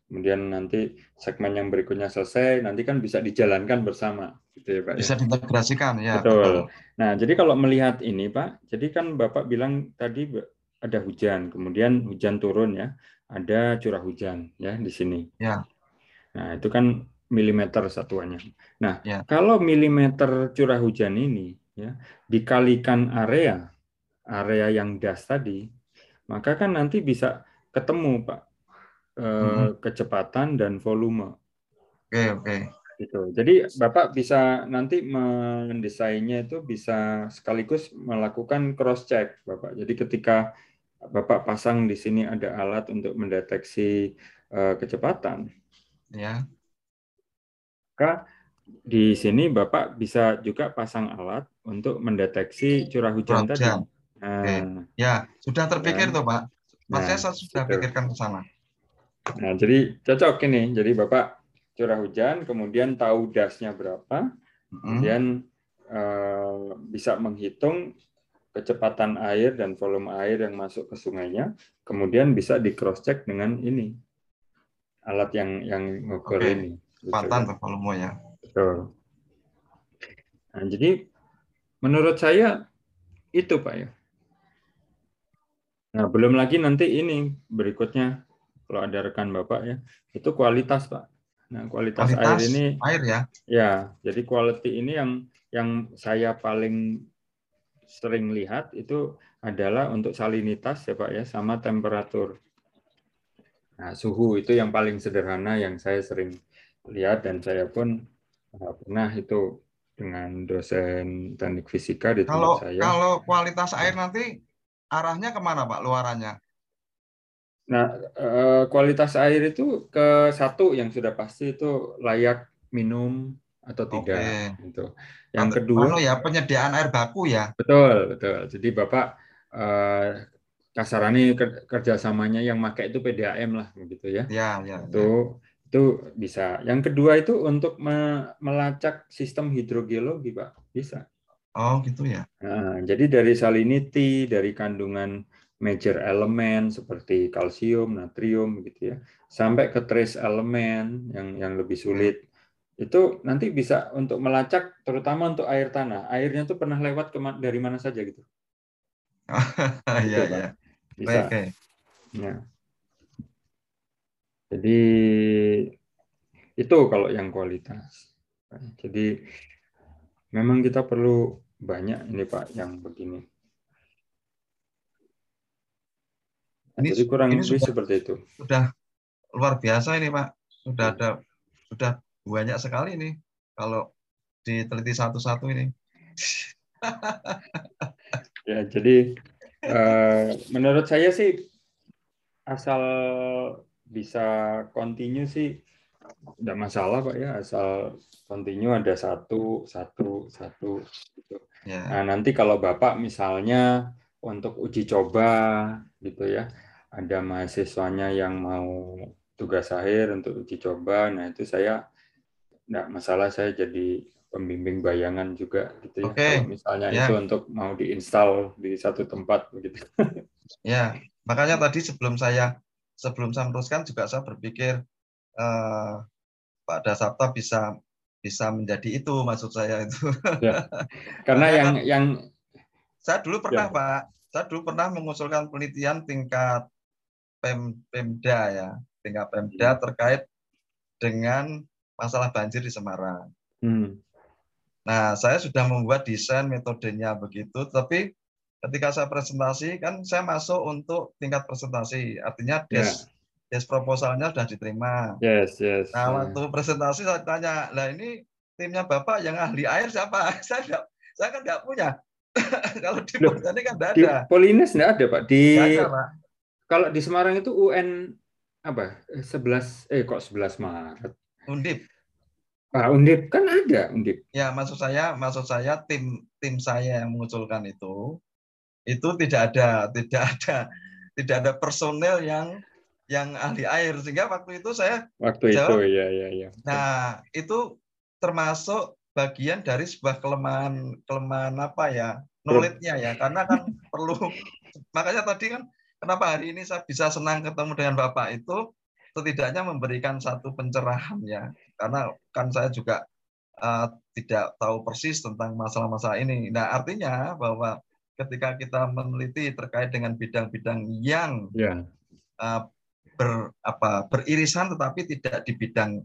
S1: kemudian nanti segmen yang berikutnya selesai, nanti kan bisa dijalankan bersama, gitu
S2: ya Pak. Ya? Bisa ya? diintegrasikan ya.
S1: Betul. Betul. Nah, jadi kalau melihat ini Pak, jadi kan Bapak bilang tadi ada hujan, kemudian hujan turun ya, ada curah hujan ya di sini.
S2: Ya.
S1: Nah, itu kan milimeter satuannya. Nah, ya. kalau milimeter curah hujan ini ya dikalikan area area yang das tadi, maka kan nanti bisa ketemu Pak eh, hmm. kecepatan dan volume.
S2: Oke oke.
S1: Gitu. Jadi Bapak bisa nanti mendesainnya itu bisa sekaligus melakukan cross check Bapak. Jadi ketika Bapak pasang di sini ada alat untuk mendeteksi uh, kecepatan.
S2: Ya
S1: maka di sini Bapak bisa juga pasang alat untuk mendeteksi curah hujan, tadi. Nah,
S2: Oke. Ya, sudah terpikir ya. tuh Pak. Mas nah, saya sudah betul. pikirkan ke sana.
S1: Nah, jadi cocok ini. Jadi Bapak curah hujan, kemudian tahu dasnya berapa, hmm. kemudian uh, bisa menghitung kecepatan air dan volume air yang masuk ke sungainya, kemudian bisa di cross check dengan ini alat yang yang ngukur okay. ini
S2: kecepatan atau volumenya.
S1: Betul. Nah, jadi menurut saya itu Pak ya. Nah, belum lagi nanti ini berikutnya kalau ada rekan Bapak ya, itu kualitas Pak. Nah, kualitas, kualitas air ini
S2: air ya.
S1: Ya, jadi quality ini yang yang saya paling sering lihat itu adalah untuk salinitas ya Pak ya sama temperatur. Nah, suhu itu yang paling sederhana yang saya sering lihat dan saya pun uh, pernah itu dengan dosen teknik fisika di
S2: tempat kalau, saya. Kalau kualitas air nanti arahnya ke mana Pak luarannya?
S1: Nah, uh, kualitas air itu ke satu yang sudah pasti itu layak minum atau tidak
S2: Oke.
S1: gitu. Yang
S2: Anu-
S1: kedua
S2: anu ya penyediaan air baku ya.
S1: betul betul. Jadi Bapak eh, kasarannya ker- kerjasamanya yang pakai itu PDAM lah begitu ya.
S2: Ya, ya. ya.
S1: Itu bisa. Yang kedua itu untuk me- melacak sistem hidrogeologi Pak bisa.
S2: Oh, gitu ya.
S1: Nah, jadi dari salinity, dari kandungan major elemen seperti kalsium, natrium gitu ya, sampai ke trace elemen yang yang lebih sulit. Itu nanti bisa untuk melacak terutama untuk air tanah. Airnya tuh pernah lewat kema- dari mana saja gitu. Gitu,
S2: Iya,
S1: Pak.
S2: iya.
S1: Bisa. Ya. Jadi itu kalau yang kualitas. Jadi memang kita perlu banyak ini Pak yang begini.
S2: Ini-
S1: Jadi kurang
S2: ini
S1: lebih
S2: sudah-
S1: seperti itu.
S2: Sudah luar biasa ini, Pak. Sudah ada sudah banyak sekali nih kalau diteliti satu-satu ini.
S1: Ya, jadi eh, menurut saya sih asal bisa continue sih tidak masalah Pak ya, asal continue ada satu, satu, satu. gitu.
S2: Ya.
S1: Nah, nanti kalau Bapak misalnya untuk uji coba gitu ya, ada mahasiswanya yang mau tugas akhir untuk uji coba, nah itu saya enggak masalah saya jadi pembimbing bayangan juga gitu ya.
S2: Oke.
S1: Kalau misalnya
S2: Ya.
S1: itu untuk mau diinstal di satu tempat begitu.
S2: Ya, makanya tadi sebelum saya sebelum saya meneruskan juga saya berpikir eh, Pak Dasapta bisa bisa menjadi itu maksud saya itu.
S1: Karena
S2: Makanya
S1: yang
S2: kan-
S1: yang
S2: Saya dulu pernah
S1: Ya.
S2: Pak, saya dulu pernah mengusulkan penelitian tingkat Pem, Pemda ya, tingkat Pemda terkait dengan masalah banjir di Semarang.
S1: hmm,
S2: Nah, saya sudah membuat desain metodenya begitu, tapi ketika saya presentasi kan saya masuk untuk tingkat presentasi, artinya des des proposalnya sudah diterima.
S1: yes, yes.
S2: Nah,
S1: ya.
S2: waktu presentasi saya tanya, lah ini timnya Bapak yang ahli air siapa? Saya enggak, saya kan nggak punya. Kalau di
S1: Loh,
S2: kan nggak
S1: Di
S2: ada.
S1: Polines enggak ada, Pak. Di
S2: Nggak ada, Pak.
S1: kalau di Semarang itu UN apa? Eh, 11 eh kok 11 Maret.
S2: Undip.
S1: Pak Undip kan ada Undip.
S2: Ya, maksud saya, maksud saya tim tim saya yang mengusulkan itu itu tidak ada, tidak ada, tidak ada personel yang yang ahli air sehingga waktu itu saya,
S1: Waktu
S2: Jawab.
S1: itu ya ya ya.
S2: nah itu termasuk bagian dari sebuah kelemahan kelemahan apa ya knowledge-nya ya karena kan perlu makanya tadi kan kenapa hari ini saya bisa senang ketemu dengan bapak itu setidaknya memberikan satu pencerahan ya karena kan saya juga uh, tidak tahu persis tentang masalah-masalah ini. Nah artinya bahwa ketika kita meneliti terkait dengan bidang-bidang yang
S1: Ya.
S2: uh, ber, apa, beririsan tetapi tidak di bidang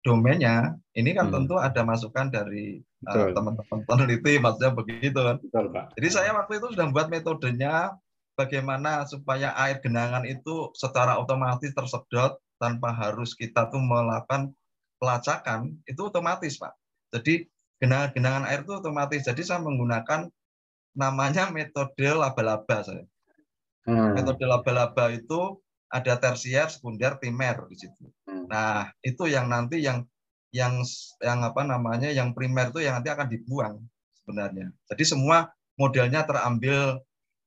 S2: domainnya, ini kan
S1: Hmm.
S2: tentu ada masukan dari uh, teman-teman peneliti, maksudnya begitu kan.
S1: Betul, Pak.
S2: Jadi saya waktu itu sudah membuat metodenya bagaimana supaya air genangan itu secara otomatis tersedot tanpa harus kita tuh melakukan pelacakan, itu otomatis Pak. Jadi genangan-genangan air itu otomatis. Jadi saya menggunakan namanya metode laba-laba saya.
S1: Hmm.
S2: Metode laba-laba itu ada tersier, sekunder, primer di situ.
S1: Hmm.
S2: Nah, itu yang nanti yang yang yang apa namanya yang primer itu yang nanti akan dibuang sebenarnya. Jadi semua modelnya terambil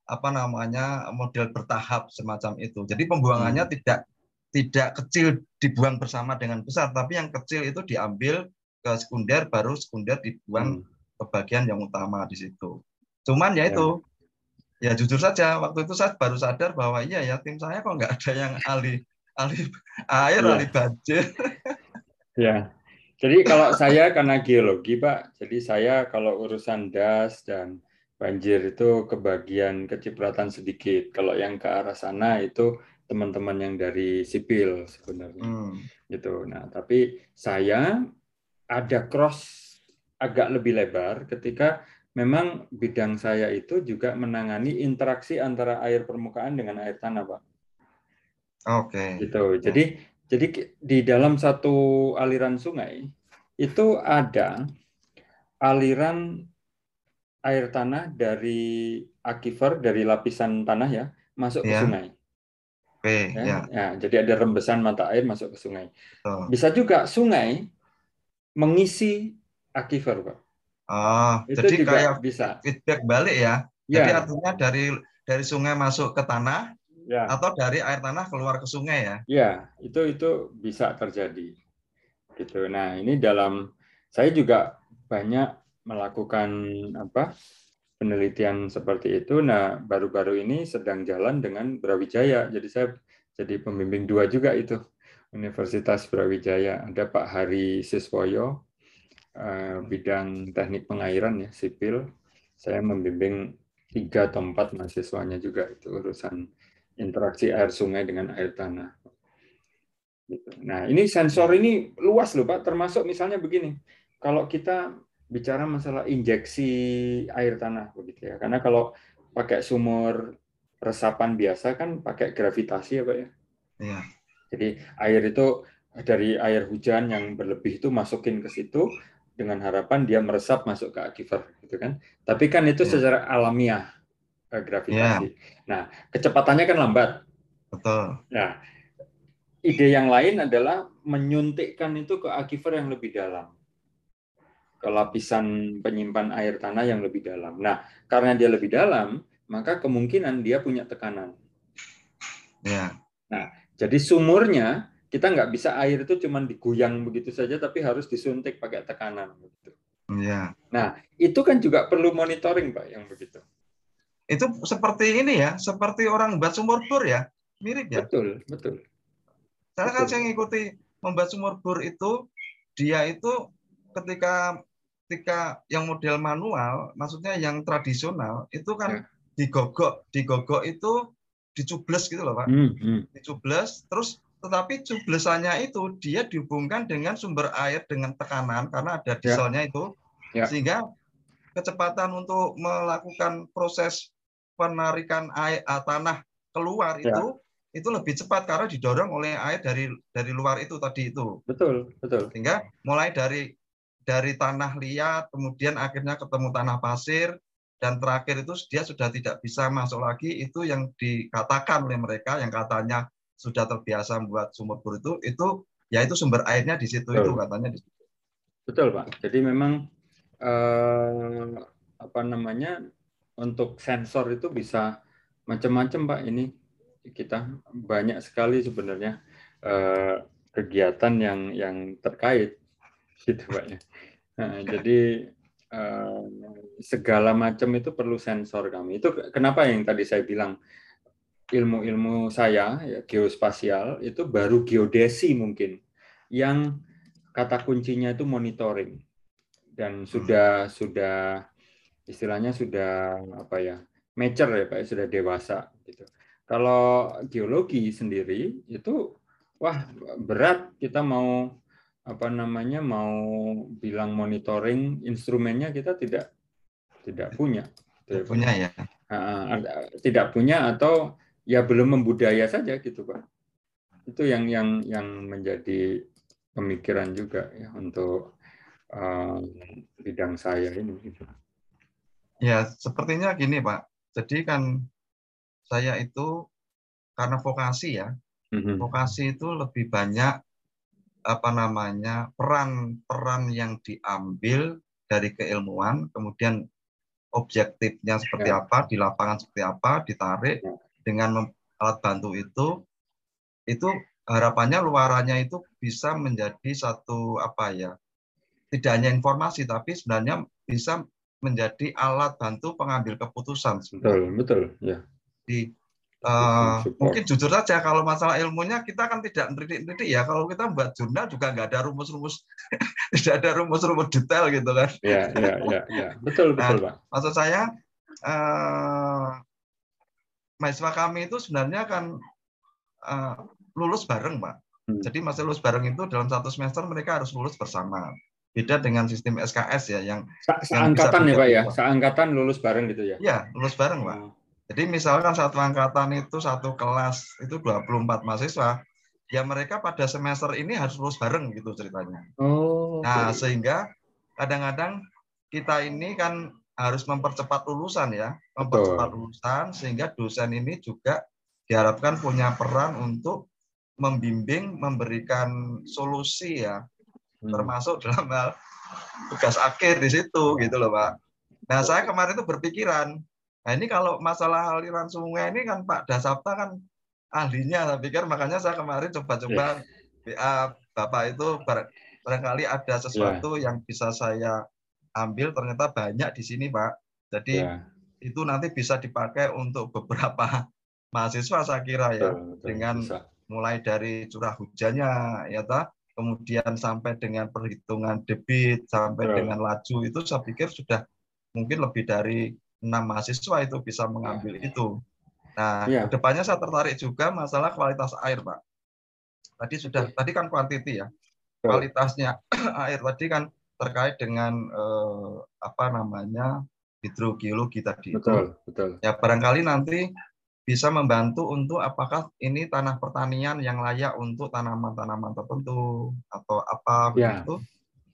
S2: apa namanya model bertahap semacam itu. Jadi pembuangannya tidak tidak kecil dibuang bersama dengan besar, tapi yang kecil itu diambil ke sekunder baru sekunder dibuang
S1: Hmm.
S2: ke bagian yang utama di situ. Cuman ya itu ya jujur saja waktu itu saya baru sadar bahwa iya ya tim saya kok nggak ada yang ahli ahli air,
S1: Ya.
S2: ahli banjir.
S1: Ya. Jadi kalau saya karena geologi, Pak, jadi saya kalau urusan das dan banjir itu kebagian kecipratan sedikit. Kalau yang ke arah sana itu teman-teman yang dari sipil sebenarnya.
S2: Hmm.
S1: gitu. Nah, tapi saya ada cross agak lebih lebar ketika memang bidang saya itu juga menangani interaksi antara air permukaan dengan air tanah, Pak.
S2: Oke.
S1: Gitu. Jadi jadi ki- di dalam satu aliran sungai itu ada aliran air tanah dari aquifer dari lapisan tanah ya masuk ke
S2: Ya.
S1: sungai.
S2: Oke,
S1: Ya.
S2: ya.
S1: Ya, jadi ada rembesan mata air masuk ke sungai.
S2: betul.
S1: Bisa juga sungai mengisi aquifer, Pak.
S2: Oh,
S1: Itu
S2: jadi
S1: juga
S2: kayak
S1: bisa.
S2: feedback balik ya. Jadi
S1: Ya,
S2: artinya dari dari sungai masuk ke tanah
S1: ya,
S2: atau dari air tanah keluar ke sungai ya.
S1: ya, itu itu bisa terjadi. Gitu. Nah, ini dalam saya juga banyak melakukan apa penelitian seperti itu. Nah, baru-baru ini sedang jalan dengan Brawijaya. Jadi saya jadi pembimbing dua juga itu Universitas Brawijaya. Ada Pak Hari Siswoyo bidang teknik pengairan ya sipil. Saya membimbing tiga atau empat mahasiswanya juga itu urusan interaksi air sungai dengan air tanah. Gitu. Nah, ini sensor ini luas loh Pak, termasuk misalnya begini. Kalau kita bicara masalah injeksi air tanah begitu ya. Karena kalau pakai sumur resapan biasa kan pakai gravitasi ya Pak ya.
S2: Iya.
S1: Jadi air itu dari air hujan yang berlebih itu masukin ke situ dengan harapan dia meresap masuk ke aquifer gitu kan. Tapi kan itu
S2: Ya.
S1: secara alamiah eh, gravitasi. Nah, kecepatannya kan lambat.
S2: Betul.
S1: Nah, ide yang lain adalah menyuntikkan itu ke aquifer yang lebih dalam. Ke lapisan penyimpan air tanah yang lebih dalam. Nah, karena dia lebih dalam, maka kemungkinan dia punya tekanan.
S2: Ya.
S1: Jadi sumurnya kita nggak bisa air itu cuma digoyang begitu saja, tapi harus disuntik pakai tekanan. Gitu.
S2: Ya.
S1: Itu kan juga perlu monitoring, Pak, yang begitu.
S2: Itu seperti ini ya, seperti orang buat sumur bor ya. Mirip ya.
S1: Betul, betul.
S2: Saya kan saya ngikuti membuat sumur bor itu dia itu ketika ketika yang model manual, maksudnya yang tradisional itu
S1: Ya.
S2: kan digogok, digogok itu dicubles gitu loh, Pak.
S1: Hmm, hmm.
S2: Dicubles terus tetapi cublesannya itu dia dihubungkan dengan sumber air dengan tekanan karena ada dieselnya itu
S1: Ya.
S2: sehingga kecepatan untuk melakukan proses penarikan air ah, tanah keluar
S1: Ya.
S2: itu itu lebih cepat karena didorong oleh air dari dari luar itu tadi itu
S1: Betul, betul.
S2: sehingga mulai dari dari tanah liat kemudian akhirnya ketemu tanah pasir dan terakhir itu dia sudah tidak bisa masuk lagi itu yang dikatakan oleh mereka yang katanya sudah terbiasa membuat sumur bor itu itu ya itu sumber airnya di situ
S1: Betul.
S2: itu katanya di situ.
S1: Betul, Pak. Jadi memang eh, apa namanya untuk sensor itu bisa macam-macam, Pak. Ini kita banyak sekali sebenarnya eh, kegiatan yang yang terkait, gitu, Pak. ya. Nah, jadi eh, segala macam itu perlu sensor kami. Itu kenapa yang tadi saya bilang ilmu-ilmu saya ya, geospasial itu baru geodesi mungkin yang kata kuncinya itu monitoring. Dan sudah sudah istilahnya sudah apa ya mature ya pak sudah dewasa gitu. Kalau geologi sendiri itu wah berat. Kita mau apa namanya mau bilang monitoring instrumennya kita tidak tidak punya. Ya, Pak.
S2: punya ya.
S1: Tidak punya atau ya belum membudaya saja gitu pak itu yang yang yang menjadi pemikiran juga ya untuk eh, bidang saya ini gitu.
S2: Ya, sepertinya gini, Pak. Jadi kan saya itu karena vokasi ya,
S1: Mhm.
S2: vokasi itu lebih banyak apa namanya peran-peran yang diambil dari keilmuan, kemudian objektifnya seperti
S1: Ya.
S2: apa, di lapangan seperti apa, ditarik
S1: Ya.
S2: Dengan alat bantu itu, itu harapannya luarannya itu bisa menjadi satu apa ya, tidak hanya informasi, tapi sebenarnya bisa menjadi alat bantu pengambil keputusan.
S1: betul betul ya
S2: Di,
S1: Support.
S2: mungkin jujur saja kalau masalah ilmunya kita kan tidak menitik-nitik ya. Kalau kita buat jurnal juga nggak ada rumus-rumus, tidak ada rumus-rumus detail gitu kan.
S1: ya ya ya ya betul betul pak
S2: Maksud saya eh, mahasiswa kami itu sebenarnya kan eh, lulus bareng, Pak.
S1: Hmm.
S2: Jadi masih lulus bareng itu dalam satu semester mereka harus lulus bersama. Beda dengan sistem SKS ya, yang
S1: Sa-
S2: yang bisa
S1: seangkatan ya pak ya seangkatan lulus bareng gitu ya
S2: ya lulus bareng, Pak. Jadi misalkan satu angkatan itu satu kelas itu 24 mahasiswa, ya mereka pada semester ini harus lulus bareng gitu ceritanya.
S1: oh
S2: Nah,
S1: oke.
S2: sehingga kadang-kadang kita ini kan harus mempercepat lulusan ya, mempercepat lulusan sehingga dosen ini juga diharapkan punya peran untuk membimbing, memberikan solusi ya,
S1: Hmm.
S2: termasuk dalam hal tugas akhir di situ gitu loh Pak. Nah saya kemarin itu berpikiran, nah ini kalau masalah aliran sungai ini kan Pak Dasapta kan ahlinya, saya pikir makanya saya kemarin coba-coba yeah. Bapak itu barangkali ada sesuatu yeah. yang bisa saya ambil ternyata banyak di sini Pak. Jadi yeah. Itu nanti bisa dipakai untuk beberapa mahasiswa saya kira ya betul, betul, dengan bisa. mulai dari curah hujannya ya ta kemudian sampai dengan perhitungan debit sampai betul. dengan laju itu saya pikir sudah mungkin lebih dari enam mahasiswa itu bisa mengambil yeah. itu. Nah, yeah. ke depannya saya tertarik juga masalah kualitas air, Pak. Tadi sudah, tadi kan kuantiti ya. Kualitasnya air tadi kan terkait dengan eh, apa namanya hidrogeologi tadi
S1: betul, itu. Betul.
S2: Ya barangkali nanti bisa membantu untuk apakah ini tanah pertanian yang layak untuk tanaman-tanaman tertentu atau apa ya. begitu.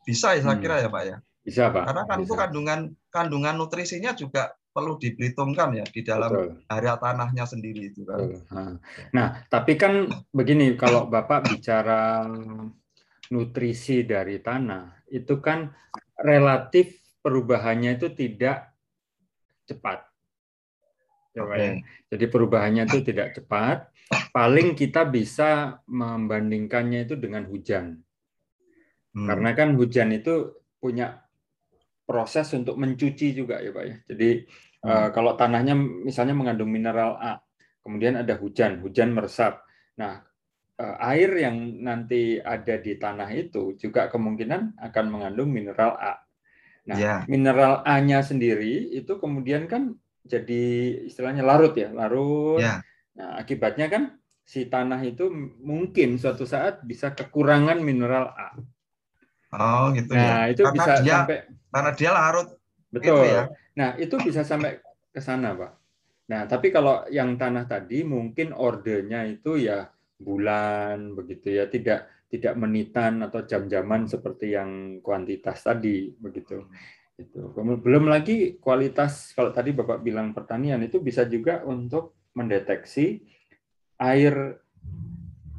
S2: Bisa ya saya hmm. kira ya Pak ya.
S1: Bisa Pak.
S2: Karena kan
S1: bisa.
S2: itu kandungan kandungan nutrisinya juga perlu diperhitungkan ya di dalam Betul. area tanahnya sendiri itu kan.
S1: Nah, tapi kan begini kalau Bapak bicara nutrisi dari tanah itu kan relatif perubahannya itu tidak cepat. Okay. ya. Jadi perubahannya itu tidak cepat. Paling kita bisa membandingkannya itu dengan hujan. Hmm. Karena kan hujan itu punya proses untuk mencuci juga ya Pak ya. Jadi hmm. uh, kalau tanahnya misalnya mengandung mineral A, kemudian ada hujan, hujan meresap. Nah, uh, air yang nanti ada di tanah itu juga kemungkinan akan mengandung mineral A. Nah, yeah. mineral A-nya sendiri itu kemudian kan jadi istilahnya larut ya, larut. Yeah. Nah, akibatnya kan si tanah itu mungkin suatu saat bisa kekurangan mineral A.
S2: Oh gitu
S1: ya. nah, ya. itu karena bisa
S2: dia,
S1: sampai
S2: karena dia larut.
S1: Betul. Gitu ya. Nah itu bisa sampai ke sana pak. Nah tapi kalau yang tanah tadi mungkin ordernya itu ya bulan begitu ya tidak tidak menitan atau jam-jaman seperti yang kuantitas tadi begitu. Itu. Belum lagi kualitas kalau tadi Bapak bilang pertanian itu bisa juga untuk mendeteksi air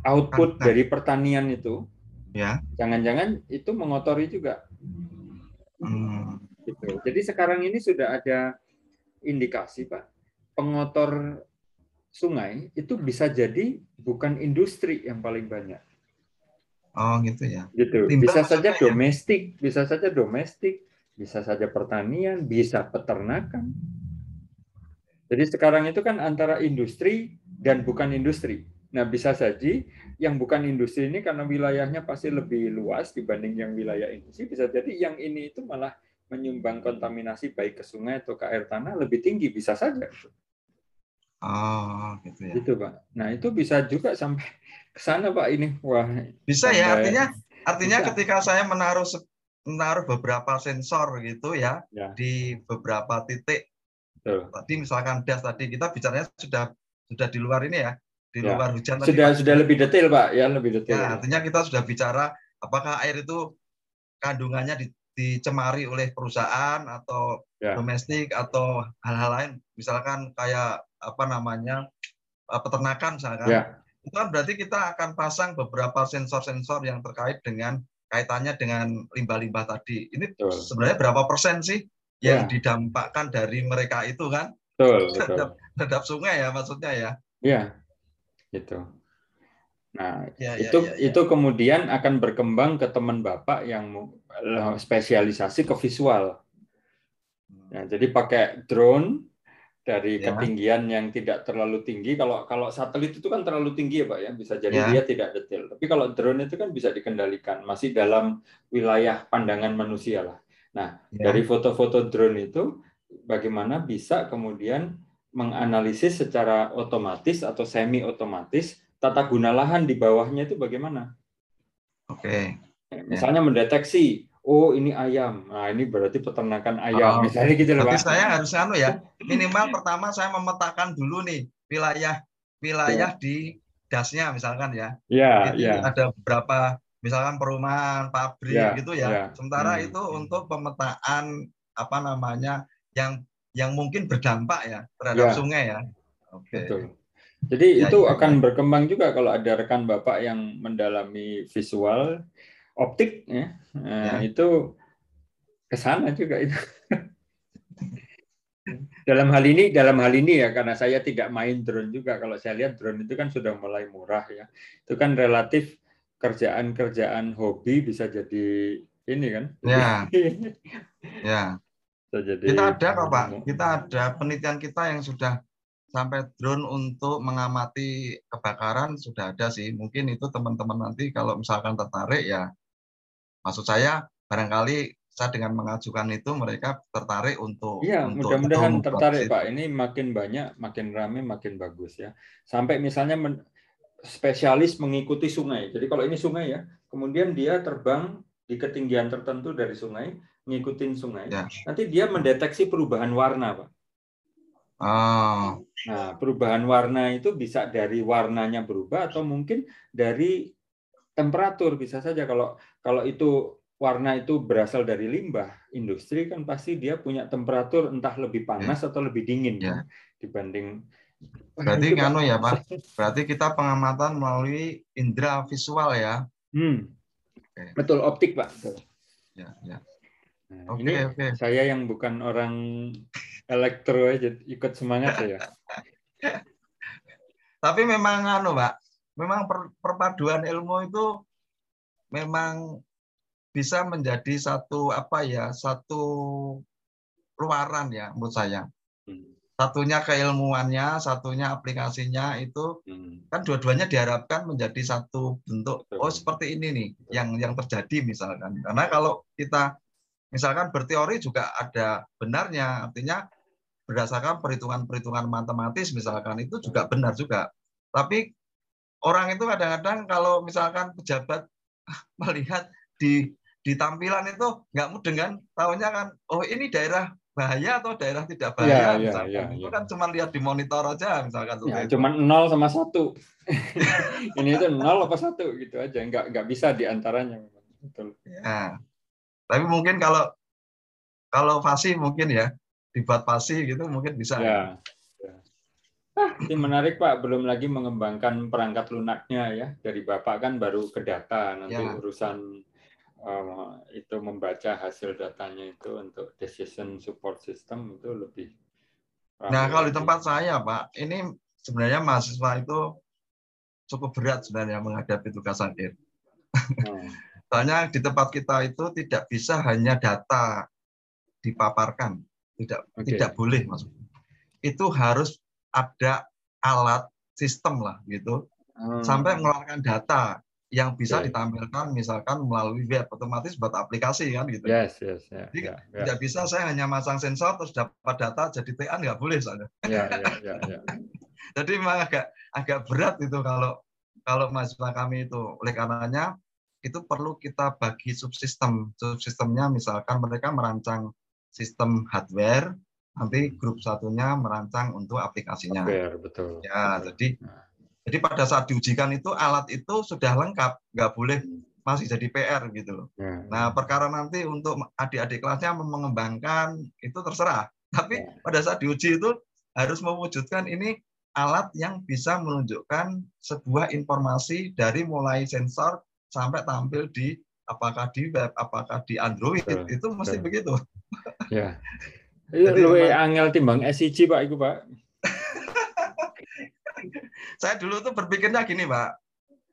S1: output dari pertanian itu ya jangan-jangan itu mengotori juga hmm. gitu jadi sekarang ini sudah ada indikasi pak pengotor sungai itu bisa jadi bukan industri yang paling banyak
S2: oh gitu ya
S1: gitu bisa saja ya? domestik bisa saja domestik bisa saja pertanian bisa peternakan jadi sekarang itu kan antara industri dan bukan industri Nah, bisa saja yang bukan industri ini karena wilayahnya pasti lebih luas dibanding yang wilayah industri, bisa jadi yang ini itu malah menyumbang kontaminasi baik ke sungai atau ke air tanah lebih tinggi, bisa saja.
S2: Oh, gitu ya.
S1: Gitu, Pak. Nah, itu bisa juga sampai ke sana, Pak, ini. Wah.
S2: Bisa ya, artinya artinya bisa. ketika saya menaruh menaruh beberapa sensor gitu ya, ya. di beberapa titik. Betul. Tadi misalkan das tadi kita bicaranya sudah sudah di luar ini ya, di ya. luar hujan.
S1: Sudah tadi, sudah lebih detail pak, ya lebih detail.
S2: Ya, artinya kita sudah bicara apakah air itu kandungannya di, dicemari oleh perusahaan atau ya. domestik atau hal-hal lain, misalkan kayak apa namanya eh, peternakan misalkan. Ya. Itu kan berarti kita akan pasang beberapa sensor-sensor yang terkait dengan kaitannya dengan limbah-limbah tadi. Ini betul. sebenarnya berapa persen sih yang ya. didampakkan dari mereka itu kan?
S1: Betul, betul.
S2: Terhadap, terhadap sungai ya maksudnya ya.
S1: Iya, gitu. Nah, ya, ya, itu ya, ya. itu kemudian akan berkembang ke teman Bapak yang spesialisasi ke visual. Nah, jadi pakai drone dari ya. ketinggian yang tidak terlalu tinggi. Kalau kalau satelit itu kan terlalu tinggi ya, Pak ya, bisa jadi ya. dia tidak detail. Tapi kalau drone itu kan bisa dikendalikan, masih dalam wilayah pandangan manusia lah. Nah, ya. dari foto-foto drone itu bagaimana bisa kemudian menganalisis secara otomatis atau semi otomatis tata guna lahan di bawahnya itu bagaimana?
S2: Oke.
S1: Okay. Misalnya ya. mendeteksi, oh ini ayam, nah ini berarti peternakan ayam, oh, misalnya gitu
S2: loh Pak. saya harus anu ya, minimal pertama saya memetakan dulu nih wilayah wilayah ya. di dasnya misalkan ya.
S1: Iya. Ya.
S2: Ada beberapa misalkan perumahan, pabrik ya, gitu ya. ya. Sementara hmm. itu untuk pemetaan apa namanya yang yang mungkin berdampak ya terhadap ya. sungai ya.
S1: Oke. Betul. Jadi ya, itu ya, akan ya. berkembang juga kalau ada rekan Bapak yang mendalami visual optik ya. Nah, ya. itu ke sana juga itu. dalam hal ini dalam hal ini ya karena saya tidak main drone juga. Kalau saya lihat drone itu kan sudah mulai murah ya. Itu kan relatif kerjaan-kerjaan hobi bisa jadi ini kan?
S2: Ya. Ya. Jadi kita ada kok pak. kita ada penelitian kita yang sudah sampai drone untuk mengamati kebakaran sudah ada sih. Mungkin itu teman-teman nanti kalau misalkan tertarik ya maksud saya barangkali saya dengan mengajukan itu mereka tertarik untuk
S1: Iya, mudah-mudahan tertarik Pak. Ini makin banyak, makin ramai, makin bagus ya. Sampai misalnya men, spesialis mengikuti sungai. Jadi kalau ini sungai ya, kemudian dia terbang di ketinggian tertentu dari sungai, ngikutin sungai. Ya. Nanti dia mendeteksi perubahan warna, Pak. Oh. Nah, perubahan warna itu bisa dari warnanya berubah atau mungkin dari temperatur bisa saja kalau kalau itu warna itu berasal dari limbah industri kan pasti dia punya temperatur entah lebih panas ya. atau lebih dingin ya. kan dibanding
S2: berarti nganu ya pak berarti kita pengamatan melalui indera visual ya hmm.
S1: Oke. betul optik pak
S2: ya ya
S1: nah, okay, ini okay. saya yang bukan orang elektro aja ikut semangat ya
S2: tapi memang anu pak memang per, perpaduan ilmu itu memang bisa menjadi satu apa ya satu luaran ya menurut saya. Hmm. satunya keilmuannya satunya aplikasinya itu hmm. kan dua-duanya diharapkan menjadi satu bentuk. Oh seperti ini nih yang yang terjadi misalkan. Karena kalau kita misalkan berteori juga ada benarnya artinya berdasarkan perhitungan-perhitungan matematis misalkan itu juga benar juga. Tapi orang itu kadang-kadang kalau misalkan pejabat melihat di di tampilan itu nggak mudeng kan? Tahunya kan oh ini daerah bahaya atau daerah tidak bahaya ya, misalkan. ya, ya, itu kan cuma lihat di monitor aja misalkan
S1: ya, cuma nol sama satu. Ini itu nol apa satu gitu aja. Nggak nggak bisa di antaranya betul.
S2: Ya. Tapi mungkin kalau kalau fasih mungkin ya dibuat fasih gitu mungkin bisa. Ya.
S1: Ini menarik Pak, belum lagi mengembangkan perangkat lunaknya ya. Dari Bapak kan baru ke data, nanti ya. urusan uh, itu membaca hasil datanya itu untuk decision support system itu lebih
S2: Nah, kalau di tempat saya, Pak, ini sebenarnya mahasiswa itu cukup berat sebenarnya menghadapi tugas akhir. Hmm. Soalnya di tempat kita itu tidak bisa hanya data dipaparkan, tidak okay. tidak boleh maksudnya. Itu harus ada alat sistem lah gitu, hmm. sampai mengeluarkan data yang bisa yeah. ditampilkan misalkan melalui web otomatis buat aplikasi kan gitu.
S1: Yes, yes, yeah,
S2: Jadi yeah, yeah. tidak bisa saya hanya masang sensor terus dapat data jadi TA nggak boleh soalnya. Yeah, yeah, yeah, yeah. jadi memang agak agak berat itu kalau kalau mahasiswa kami itu oleh karenanya itu perlu kita bagi subsistem. Subsistemnya misalkan mereka merancang sistem hardware, nanti grup satunya merancang untuk aplikasinya.
S1: Betul.
S2: Ya, betul. jadi nah jadi pada saat diujikan itu alat itu sudah lengkap, nggak boleh masih jadi PR gitu loh. Ya. Nah perkara nanti untuk adik-adik kelasnya mengembangkan itu terserah. Tapi ya. pada saat diuji itu harus mewujudkan ini alat yang bisa menunjukkan sebuah informasi dari mulai sensor sampai tampil di apakah di web, apakah di Android Betul. itu mesti Betul. begitu.
S1: Ya. Itu lebih angel timbang SIG Pak itu Pak
S2: saya dulu tuh berpikirnya gini, Pak.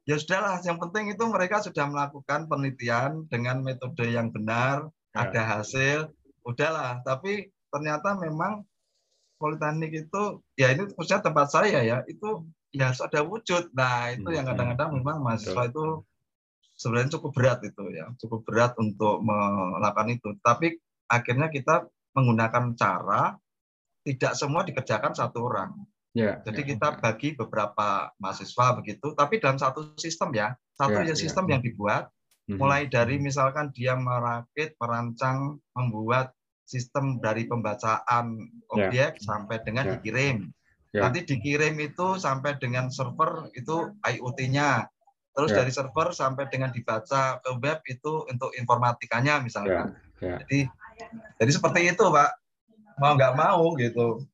S2: Ya sudahlah, yang penting itu mereka sudah melakukan penelitian dengan metode yang benar, ya. ada hasil, udahlah. Tapi ternyata memang politeknik itu, ya ini khususnya tempat saya ya, itu ya ada wujud. Nah itu yang hmm, kadang-kadang memang mahasiswa itu sebenarnya cukup berat itu ya, cukup berat untuk melakukan itu. Tapi akhirnya kita menggunakan cara tidak semua dikerjakan satu orang. Ya, Jadi ya, kita ya. bagi beberapa mahasiswa begitu, tapi dalam satu sistem ya, satu ya, ya sistem ya. yang dibuat, hmm. mulai dari misalkan dia merakit, merancang, membuat sistem dari pembacaan objek ya. sampai dengan ya. dikirim. Ya. Nanti dikirim itu sampai dengan server itu IoT-nya. Terus ya. dari server sampai dengan dibaca ke web itu untuk informatikanya misalnya. Ya. Ya. Jadi jadi seperti itu, Pak. Mau nggak mau gitu.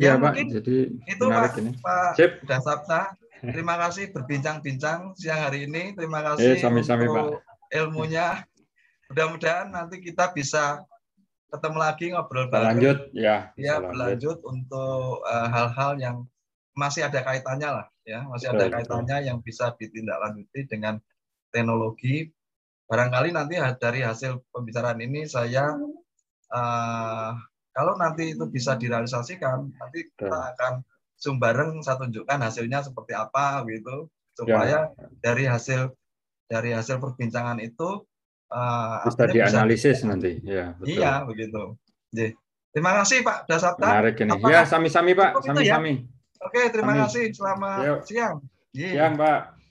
S1: Ya, ya Pak, jadi
S2: itu Pak, ini. Pak Sip. Dasapta. Terima kasih berbincang-bincang siang hari ini. Terima kasih
S1: eh, sami -sami,
S2: untuk
S1: Pak.
S2: ilmunya. Mudah-mudahan nanti kita bisa ketemu lagi ngobrol
S1: bareng. Lanjut ya.
S2: Ya, berlanjut untuk uh, hal-hal yang masih ada kaitannya lah ya, masih betul, ada kaitannya betul. yang bisa ditindaklanjuti dengan teknologi. Barangkali nanti dari hasil pembicaraan ini saya uh, kalau nanti itu bisa direalisasikan, nanti kita akan zoom bareng saya tunjukkan hasilnya seperti apa gitu supaya ya. dari hasil dari hasil perbincangan itu
S1: uh, bisa dianalisis bisa, nanti. Ya,
S2: betul. Iya, begitu. Jadi, terima kasih Pak Dasapta.
S1: Menarik ini. ya, sami-sami Pak, sami-sami.
S2: Ya? Oke, terima Sami. kasih. Selamat Yuk. siang.
S1: Siang, Pak.